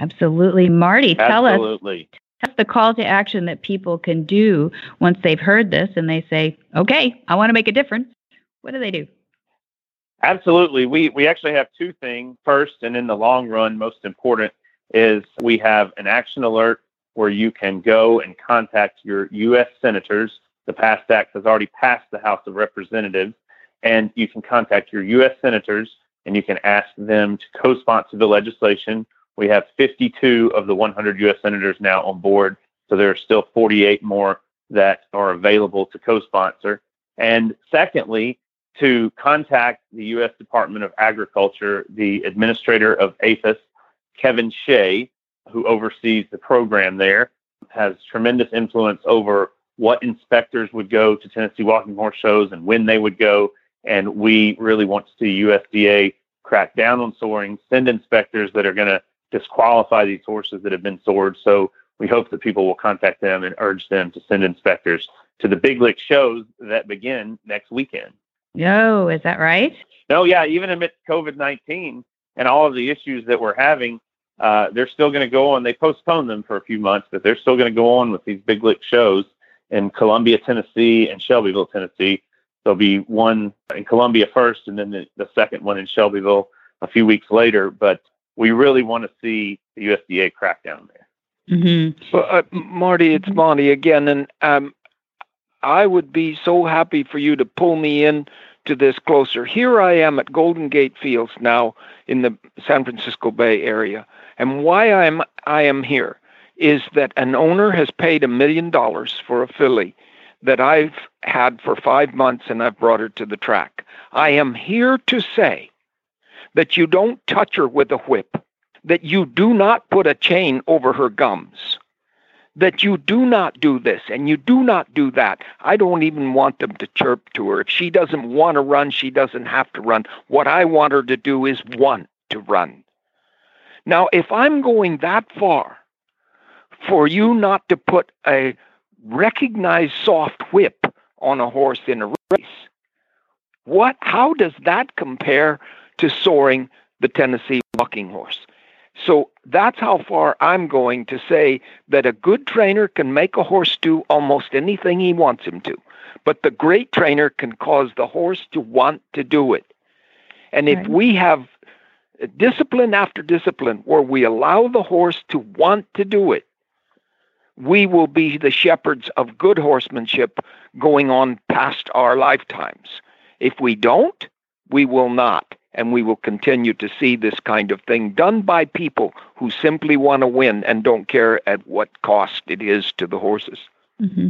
Absolutely. Marty, tell Absolutely. us that's the call to action that people can do once they've heard this and they say, okay, I want to make a difference. What do they do? Absolutely. We, we actually have two things. First, and in the long run, most important is we have an action alert where you can go and contact your U.S. senators. The PAST Act has already passed the House of Representatives, and you can contact your U.S. senators and you can ask them to co sponsor the legislation we have 52 of the 100 U.S. senators now on board, so there are still 48 more that are available to co sponsor. And secondly, to contact the U.S. Department of Agriculture, the administrator of APHIS, Kevin Shea, who oversees the program there, has tremendous influence over what inspectors would go to Tennessee walking horse shows and when they would go. And we really want to see USDA crack down on soring, send inspectors that are going to disqualify these horses that have been sored. So we hope that people will contact them and urge them to send inspectors to the big lick shows that begin next weekend. No, is that right? No, yeah. Even amidst COVID 19 and all of the issues that we're having, uh, they're still going to go on. They postponed them for a few months, but they're still going to go on with these big lick shows in Columbia, Tennessee, and Shelbyville, Tennessee. There'll be one in Columbia first, and then the, the second one in Shelbyville a few weeks later. But we really want to see the USDA crack down there. Mm-hmm. Well, uh, Marty, it's Monty again, and um, I would be so happy for you to pull me in to this closer. Here I am at Golden Gate Fields now in the San Francisco Bay area, and why I'm I am here is that an owner has paid a million dollars for a filly that I've had for five months, and I've brought her to the track. I am here to say that you don't touch her with a whip, that you do not put a chain over her gums, that you do not do this and you do not do that. I don't even want them to chirp to her. If she doesn't want to run, she doesn't have to run. What I want her to do is want to run. Now, if I'm going that far for you not to put a recognized soft whip on a horse in a race. What how does that compare to soring the Tennessee walking horse? So that's how far I'm going to say that a good trainer can make a horse do almost anything he wants him to. But the great trainer can cause the horse to want to do it. And if we have discipline after discipline where we allow the horse to want to do it, we will be the shepherds of good horsemanship going on past our lifetimes. If we don't, we will not. And we will continue to see this kind of thing done by people who simply want to win and don't care at what cost it is to the horses. Mm-hmm.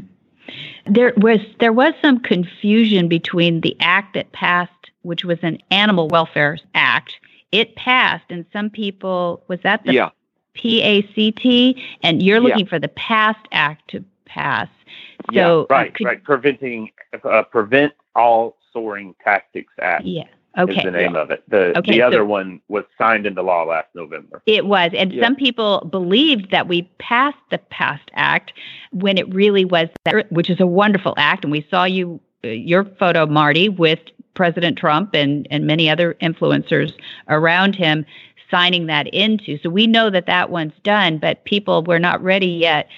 There was there was some confusion between the act that passed, which was an animal welfare act. It passed, and some people was that the yeah. PACT, and you're looking yeah. for the PAST Act to pass. So yeah, uh, right, could, right, preventing uh, prevent all soring tactics act. Yeah. Okay. Is the name yeah. of it. The okay, the other so one was signed into law last November. It was, and yeah. some people believed that we passed the PAST Act when it really was that, which is a wonderful act. And we saw you your photo, Marty, with President Trump and and many other influencers around him signing that into. So we know that that one's done, but people were not ready yet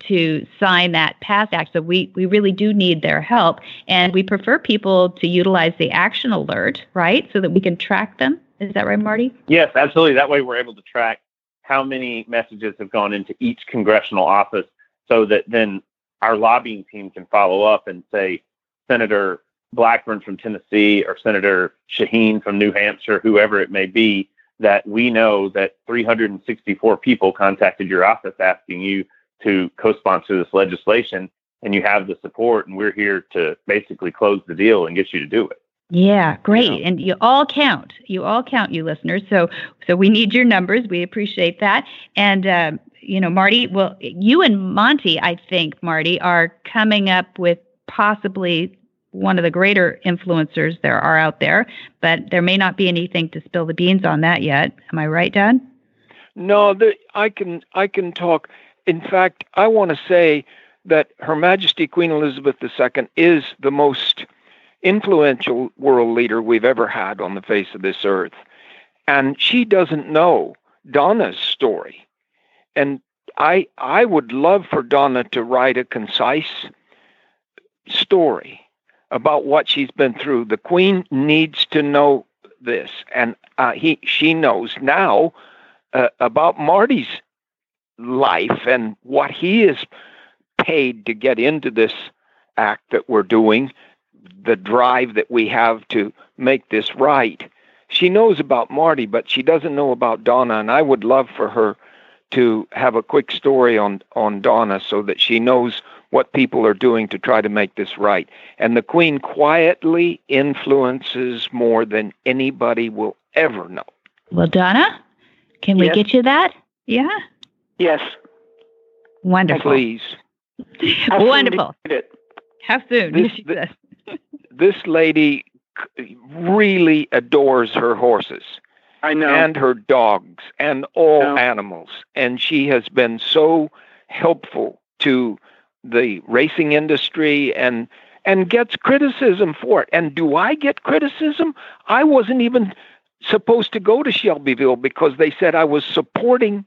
to sign that PAST Act. So we, we really do need their help. And we prefer people to utilize the action alert, right? So that we can track them. Is that right, Marty? Yes, absolutely. That way we're able to track how many messages have gone into each congressional office so that then our lobbying team can follow up and say, Senator Blackburn from Tennessee or Senator Shaheen from New Hampshire, whoever it may be, that we know that 364 people contacted your office asking you to co-sponsor this legislation and you have the support and we're here to basically close the deal and get you to do it. Yeah, great. You know? And you all count. You all count, you listeners. So so we need your numbers. We appreciate that. And uh, you know, Marty, well, you and Monty, I think, Marty, are coming up with possibly one of the greater influencers there are out there, but there may not be anything to spill the beans on that yet. Am I right, Dad? No, the, I can I can talk. In fact, I want to say that Her Majesty Queen Elizabeth II is the most influential world leader we've ever had on the face of this earth. And she doesn't know Donna's story. And I I would love for Donna to write a concise story about what she's been through. The Queen needs to know this, and uh, he she knows now uh, about Marty's life and what he is paid to get into this act that we're doing, the drive that we have to make this right. She knows about Marty, but she doesn't know about Donna, and I would love for her to have a quick story on on Donna so that she knows what people are doing to try to make this right. And the Queen quietly influences more than anybody will ever know. Well, Donna, can yes. we get you that? Yeah. Yes. Wonderful. Please. Wonderful. How soon? This, this, this lady really adores her horses. I know. And her dogs and all animals. And she has been so helpful to the racing industry and and gets criticism for it. And do I get criticism? I wasn't even supposed to go to Shelbyville because they said I was supporting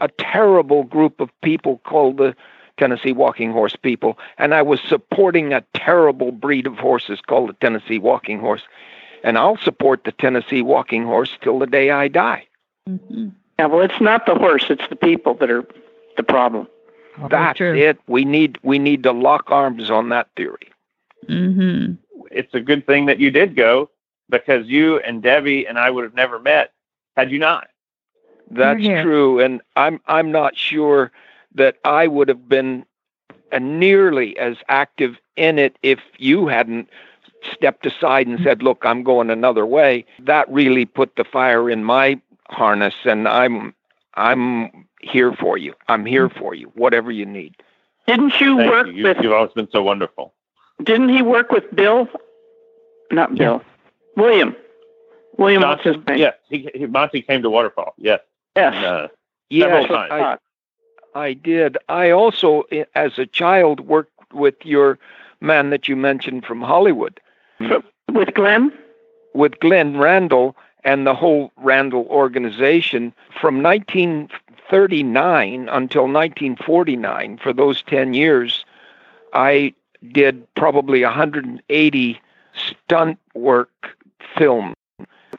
a terrible group of people called the Tennessee Walking Horse people, and I was supporting a terrible breed of horses called the Tennessee Walking Horse. And I'll support the Tennessee Walking Horse till the day I die. Mm-hmm. Yeah, well, it's not the horse; it's the people that are the problem. That's true. it. We need we need to lock arms on that theory. Mm-hmm. It's a good thing that you did go because you and Debbie and I would have never met had you not. That's true, and I'm I'm not sure that I would have been nearly as active in it if you hadn't stepped aside and said, "Look, I'm going another way." That really put the fire in my harness, and I'm I'm here for you. I'm here mm. for you. Whatever you need. Didn't you Thank work you. with? You've always been so wonderful. Didn't he work with Bill? Not Bill. Yeah. William. William. Johnson, Yes, he, he Monty came to Waterfall. Yes. Yes. And, uh, yes. times. I, I did. I also, as a child, worked with your man that you mentioned from Hollywood. With Glenn? With Glenn Randall and the whole Randall organization from 1939 until 1949, for those 10 years, I did probably 180 stunt work film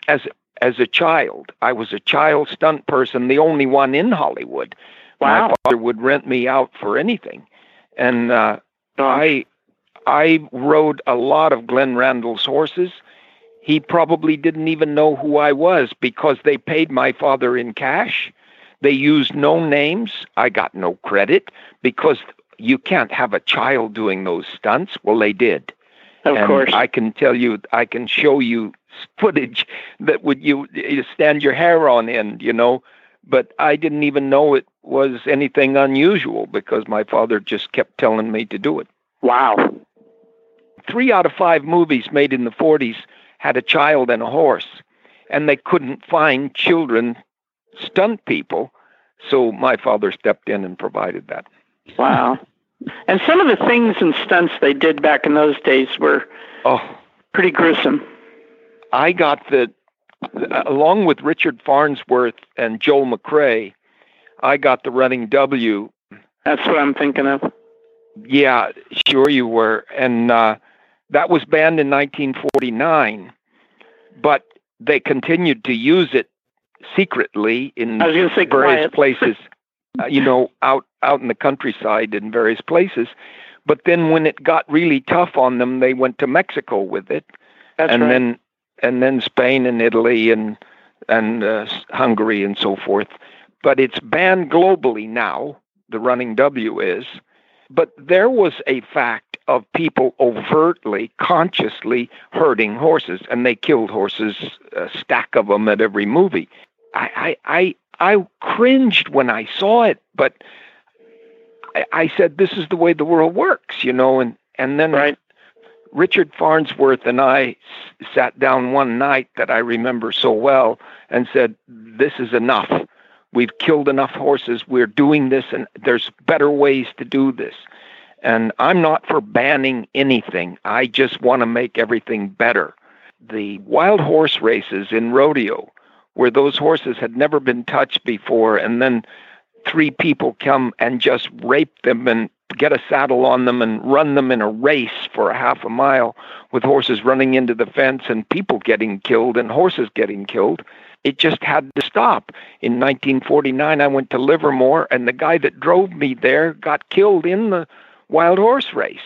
as as a child. I was a child stunt person, the only one in Hollywood. Wow. My father would rent me out for anything, and uh, I I rode a lot of Glenn Randall's horses. He probably didn't even know who I was because they paid my father in cash. They used no names. I got no credit because you can't have a child doing those stunts. Well, they did. Of and course. I can tell you, I can show you footage that would you, you stand your hair on end, you know. But I didn't even know it was anything unusual because my father just kept telling me to do it. Wow. Three out of five movies made in the 40s had a child and a horse, and they couldn't find children stunt people. So my father stepped in and provided that. Wow. And some of the things and stunts they did back in those days were oh pretty gruesome. I got the along with Richard Farnsworth and Joel McCrea, I got the running W. That's what I'm thinking of. Yeah, sure you were. And uh, that was banned in 1949, but they continued to use it secretly in I was going to say various quiet. places, uh, you know, out out in the countryside in various places. But then when it got really tough on them, they went to Mexico with it, That's and right. then and then Spain and Italy and and uh, Hungary and so forth. But it's banned globally now. The running W is, but there was a fact of people overtly, consciously hurting horses, and they killed horses, a stack of them at every movie. I I I, I cringed when I saw it, but I, I said, "This is the way the world works," you know, and and then right. Richard Farnsworth and I s- sat down one night that I remember so well and said, This is enough. We've killed enough horses. We're doing this, and there's better ways to do this. And I'm not for banning anything, I just want to make everything better. The wild horse races in rodeo, where those horses had never been touched before, and then three people come and just rape them and get a saddle on them and run them in a race for a half a mile with horses running into the fence and people getting killed and horses getting killed. It just had to stop. In 1949, I went to Livermore, and the guy that drove me there got killed in the wild horse race.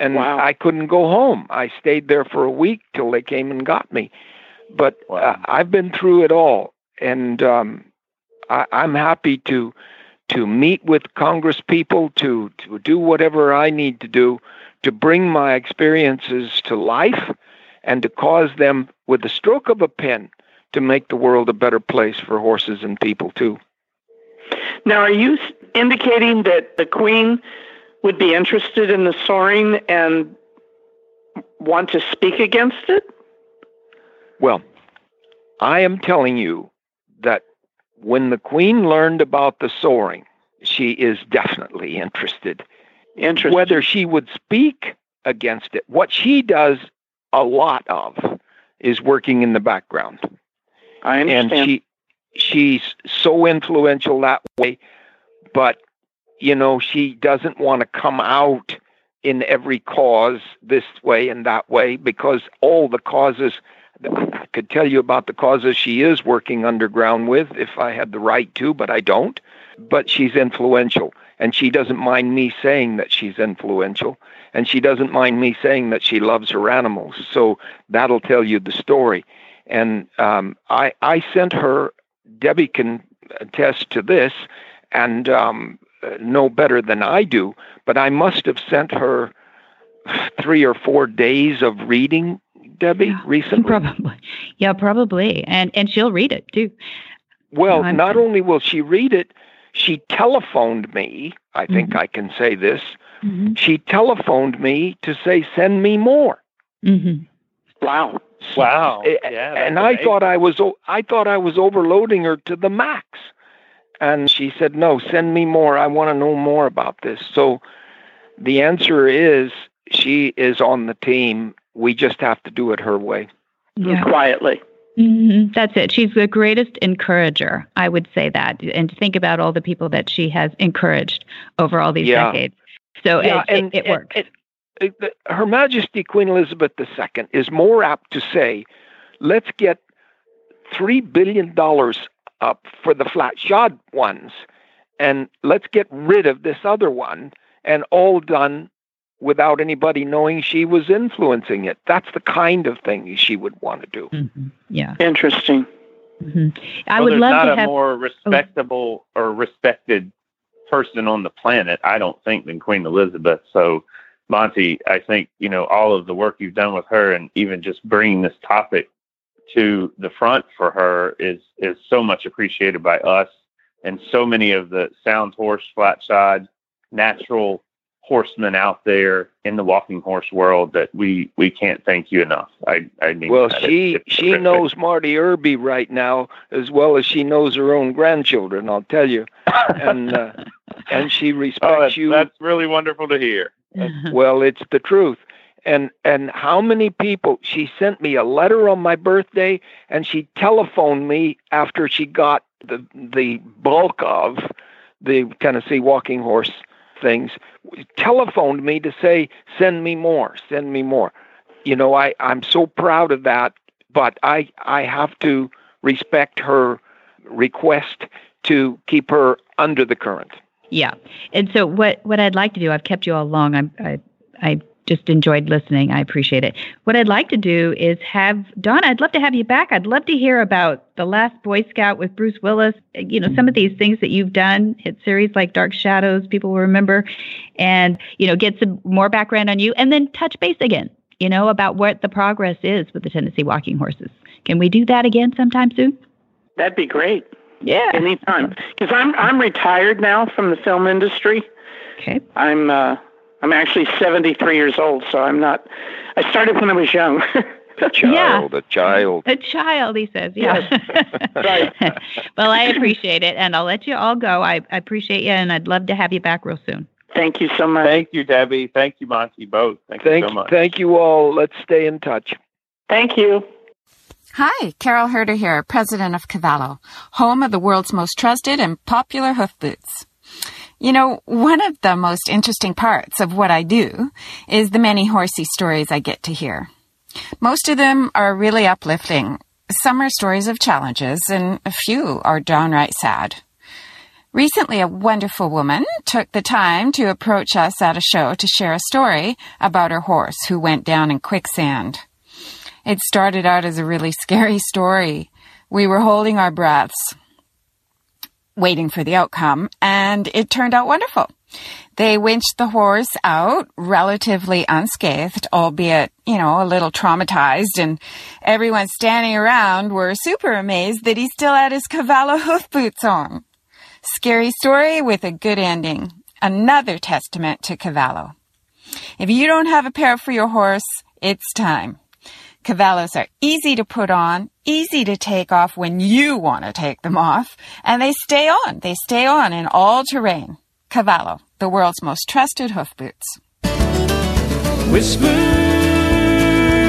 And Wow. I couldn't go home. I stayed there for a week till they came and got me. But uh, I've been through it all, and um, I, I'm happy to to meet with Congress people, to, to do whatever I need to do to bring my experiences to life and to cause them, with the stroke of a pen, to make the world a better place for horses and people too. Now, are you indicating that the Queen would be interested in the soring and want to speak against it? Well, I am telling you that when the Queen learned about the soring, she is definitely interested. Interesting. Whether she would speak against it, what she does a lot of is working in the background. I understand. and she she's so influential that way but you know she doesn't want to come out in every cause this way and that way because all the causes I could tell you about the causes she is working underground with if I had the right to but I don't but she's influential and she doesn't mind me saying that she's influential and she doesn't mind me saying that she loves her animals so that'll tell you the story and um, I I sent her. Debbie can attest to this, and um, know better than I do. But I must have sent her three or four days of reading, Debbie, Yeah, recently. Probably. Yeah, probably. And and she'll read it too. Well, No, I'm- not only will she read it, she telephoned me. I think Mhm. I can say this. Mm-hmm. She telephoned me to say, "Send me more." Mm-hmm. wow. Wow. A- Yeah, and I amazing. thought I was o- I thought I was overloading her to the max. And she said, No, send me more. I want to know more about this. So the answer is she is on the team. We just have to do it her way. Yeah. Quietly. Mm-hmm. That's it. She's the greatest encourager. I would say that. And think about all the people that she has encouraged over all these yeah. decades. So yeah, it, and, it, it works. And, and, Her Majesty Queen Elizabeth II is more apt to say, let's get $3 billion up for the flat shod ones and let's get rid of this other one and all done without anybody knowing she was influencing it. That's the kind of thing she would want to do. Mm-hmm. Yeah. Interesting. Mm-hmm. I well, would there's love not to a have more respectable oh. or respected person on the planet, I don't think, than Queen Elizabeth. So, Monty, I think you know all of the work you've done with her, and even just bringing this topic to the front for her is is so much appreciated by us and so many of the sound horse, flat side natural horsemen out there in the walking horse world that we we can't thank you enough. I I mean well she it's, it's she terrific. knows Marty Irby right now as well as she knows her own grandchildren. I'll tell you, and uh, and she respects oh, that's, you. That's really wonderful to hear. well, it's the truth. And and how many people she sent me a letter on my birthday and she telephoned me after she got the the bulk of the Tennessee walking horse things. Telephoned me to say send me more send me more. You know i i'm so proud of that but i i have to respect her request to keep her under the current. Yeah. And so what what i'd like to do i've kept you all long. I'm i i just enjoyed listening. I appreciate it. What I'd like to do is have Donna, I'd love to have you back. I'd love to hear about the last Boy Scout with Bruce Willis. You know, some of these things that you've done, hit series like Dark Shadows, people will remember, and, you know, get some more background on you and then touch base again, you know, about what the progress is with the Tennessee walking horses. Can we do that again sometime soon? That'd be great. Yeah. Anytime. Because I'm I'm retired now from the film industry. Okay. I'm uh I'm actually 73 years old, so I'm not. I started when I was young. a child, yeah. a child. A child, he says. Yeah. Yes. right. well, I appreciate it, and I'll let you all go. I, I appreciate you, and I'd love to have you back real soon. Thank you so much. Thank you, Debbie. Thank you, Monty, both. Thank, thank you so much. Thank you all. Let's stay in touch. Thank you. Hi, Carol Herder here, president of Cavallo, home of the world's most trusted and popular hoof boots. You know, one of the most interesting parts of what I do is the many horsey stories I get to hear. Most of them are really uplifting. Some are stories of challenges, and a few are downright sad. Recently, a wonderful woman took the time to approach us at a show to share a story about her horse who went down in quicksand. It started out as a really scary story. We were holding our breaths waiting for the outcome, and it turned out wonderful. They winched the horse out relatively unscathed, albeit, you know, a little traumatized, and everyone standing around were super amazed that he still had his Cavallo hoof boots on. Scary story with a good ending. Another testament to Cavallo. If you don't have a pair for your horse, it's time. Cavallos are easy to put on, easy to take off when you want to take them off, and they stay on. They stay on in all terrain. Cavallo, the world's most trusted hoof boots. Whisper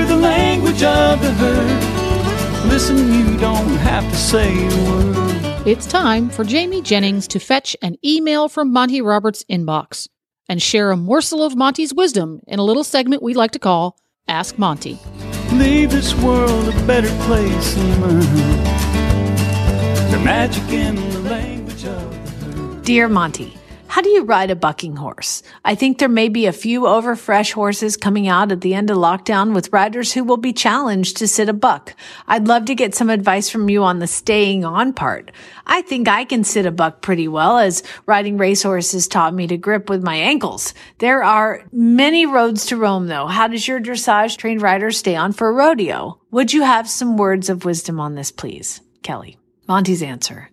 the language of the herd. Listen, you don't have to say a word. It's time for Jamie Jennings to fetch an email from Monty Roberts' inbox and share a morsel of Monty's wisdom in a little segment we like to call Ask Monty leave this world a better place than mine. The magic in the language of the. Dear Monty, how do you ride a bucking horse? I think there may be a few overfresh horses coming out at the end of lockdown with riders who will be challenged to sit a buck. I'd love to get some advice from you on the staying on part. I think I can sit a buck pretty well as riding racehorses taught me to grip with my ankles. There are many roads to Rome though. How does your dressage trained rider stay on for a rodeo? Would you have some words of wisdom on this, please? Kelly. Monty's answer.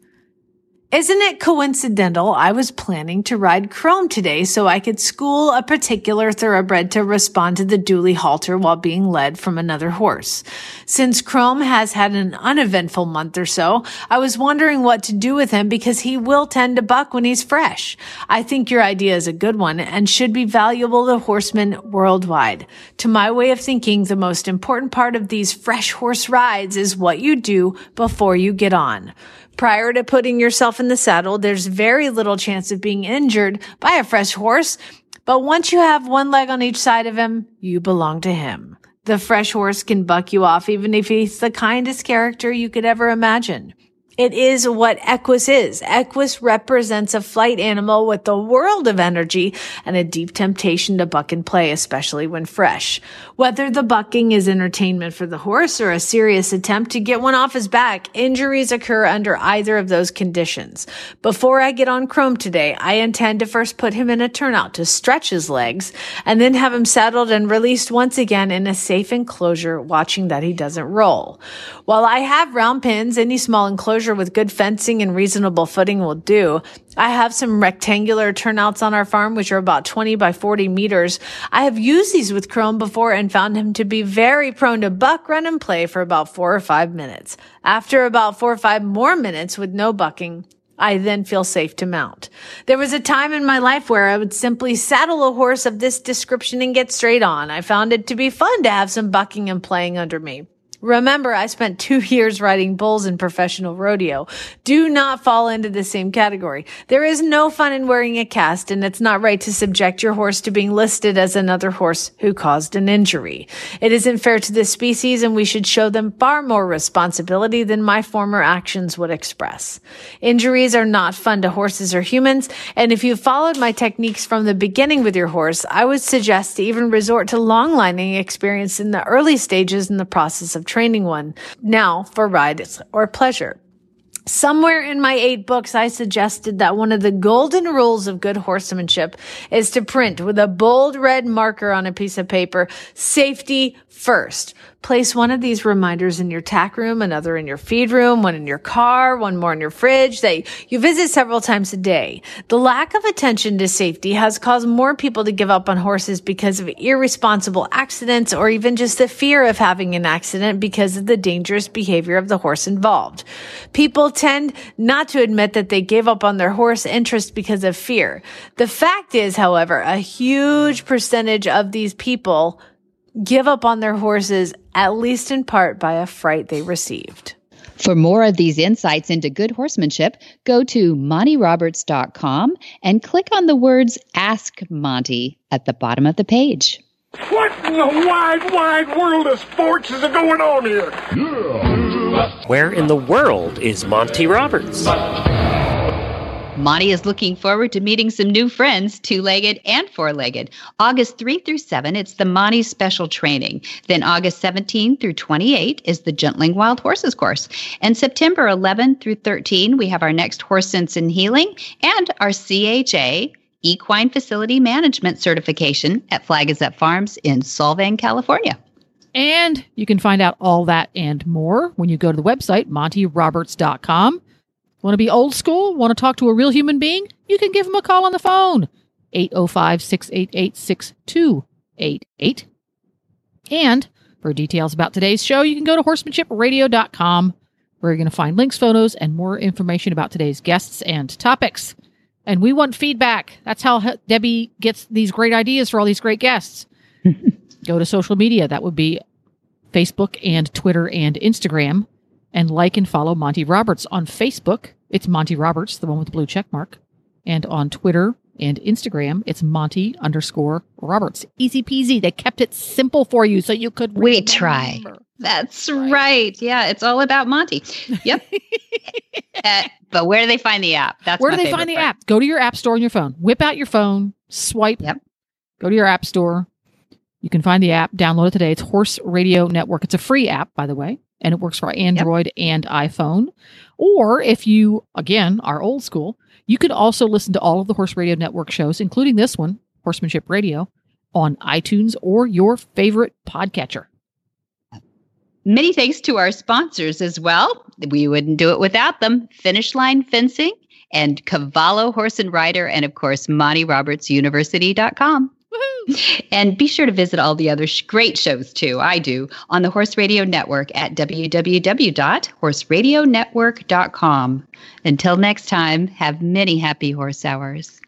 Isn't it coincidental I was planning to ride Chrome today so I could school a particular thoroughbred to respond to the dually halter while being led from another horse? Since Chrome has had an uneventful month or so, I was wondering what to do with him because he will tend to buck when he's fresh. I think your idea is a good one and should be valuable to horsemen worldwide. To my way of thinking, the most important part of these fresh horse rides is what you do before you get on. Prior to putting yourself in the saddle, there's very little chance of being injured by a fresh horse. But once you have one leg on each side of him, you belong to him. The fresh horse can buck you off even if he's the kindest character you could ever imagine. It is what Equus is. Equus represents a flight animal with a world of energy and a deep temptation to buck and play, especially when fresh. Whether the bucking is entertainment for the horse or a serious attempt to get one off his back, injuries occur under either of those conditions. Before I get on Chrome today, I intend to first put him in a turnout to stretch his legs and then have him saddled and released once again in a safe enclosure, watching that he doesn't roll. While I have round pens, any small enclosure with good fencing and reasonable footing will do. I have some rectangular turnouts on our farm, which are about 20 by 40 meters. I have used these with Chrome before and found him to be very prone to buck, run, and play for about four or five minutes. After about four or five more minutes with no bucking, I then feel safe to mount. There was a time in my life where I would simply saddle a horse of this description and get straight on. I found it to be fun to have some bucking and playing under me. Remember, I spent two years riding bulls in professional rodeo. Do not fall into the same category. There is no fun in wearing a cast, and it's not right to subject your horse to being listed as another horse who caused an injury. It isn't fair to this species, and we should show them far more responsibility than my former actions would express. Injuries are not fun to horses or humans, and if you followed my techniques from the beginning with your horse, I would suggest to even resort to long lining experience in the early stages in the process of training one now for rides or pleasure. Somewhere in my eight books, I suggested that one of the golden rules of good horsemanship is to print with a bold red marker on a piece of paper, safety first. Place one of these reminders in your tack room, another in your feed room, one in your car, one more in your fridge that you visit several times a day. The lack of attention to safety has caused more people to give up on horses because of irresponsible accidents or even just the fear of having an accident because of the dangerous behavior of the horse involved. People tend not to admit that they gave up on their horse interest because of fear. The fact is, however, a huge percentage of these people give up on their horses, at least in part by a fright they received. For more of these insights into good horsemanship, go to montyroberts.com and click on the words Ask Monty at the bottom of the page. What in the wide, wide world of sports is going on here? Where in the world is Monty Roberts? Monty is looking forward to meeting some new friends, two legged and four legged. August 3 through 7, it's the Monty Special Training. Then August 17 through 28 is the Gentling Wild Horses course. And September 11 through 13, we have our next Horse Sense and Healing and our CHA Equine Facility Management certification at Flag Is Farms in Solvang, California. And you can find out all that and more when you go to the website, montyroberts.com. Want to be old school? Want to talk to a real human being? You can give them a call on the phone. 805 688 6288. And for details about today's show, you can go to horsemanshipradio.com where you're going to find links, photos, and more information about today's guests and topics. And we want feedback. That's how Debbie gets these great ideas for all these great guests. go to social media. That would be Facebook and Twitter and Instagram. And like and follow Monty Roberts on Facebook it's Monty Roberts, the one with the blue check mark. And on Twitter and Instagram, it's Monty underscore Roberts. Easy peasy. They kept it simple for you so you could. We try. That's right. right. Yeah, it's all about Monty. Yep. uh, but where do they find the app? That's where do they find the part. app? Go to your app store on your phone. Whip out your phone. Swipe. Yep. Go to your app store. You can find the app. Download it today. It's Horse Radio Network. It's a free app, by the way, and it works for Android yep. and iPhone. Or if you, again, are old school, you could also listen to all of the Horse Radio Network shows, including this one, Horsemanship Radio, on iTunes or your favorite podcatcher. Many thanks to our sponsors as well. We wouldn't do it without them. Finish Line Fencing and Cavallo Horse and Rider, and of course, MontyRobertsUniversity.com. And be sure to visit all the other sh- great shows too. I do on the Horse Radio Network at www.horseradionetwork.com. Until next time, have many happy horse hours.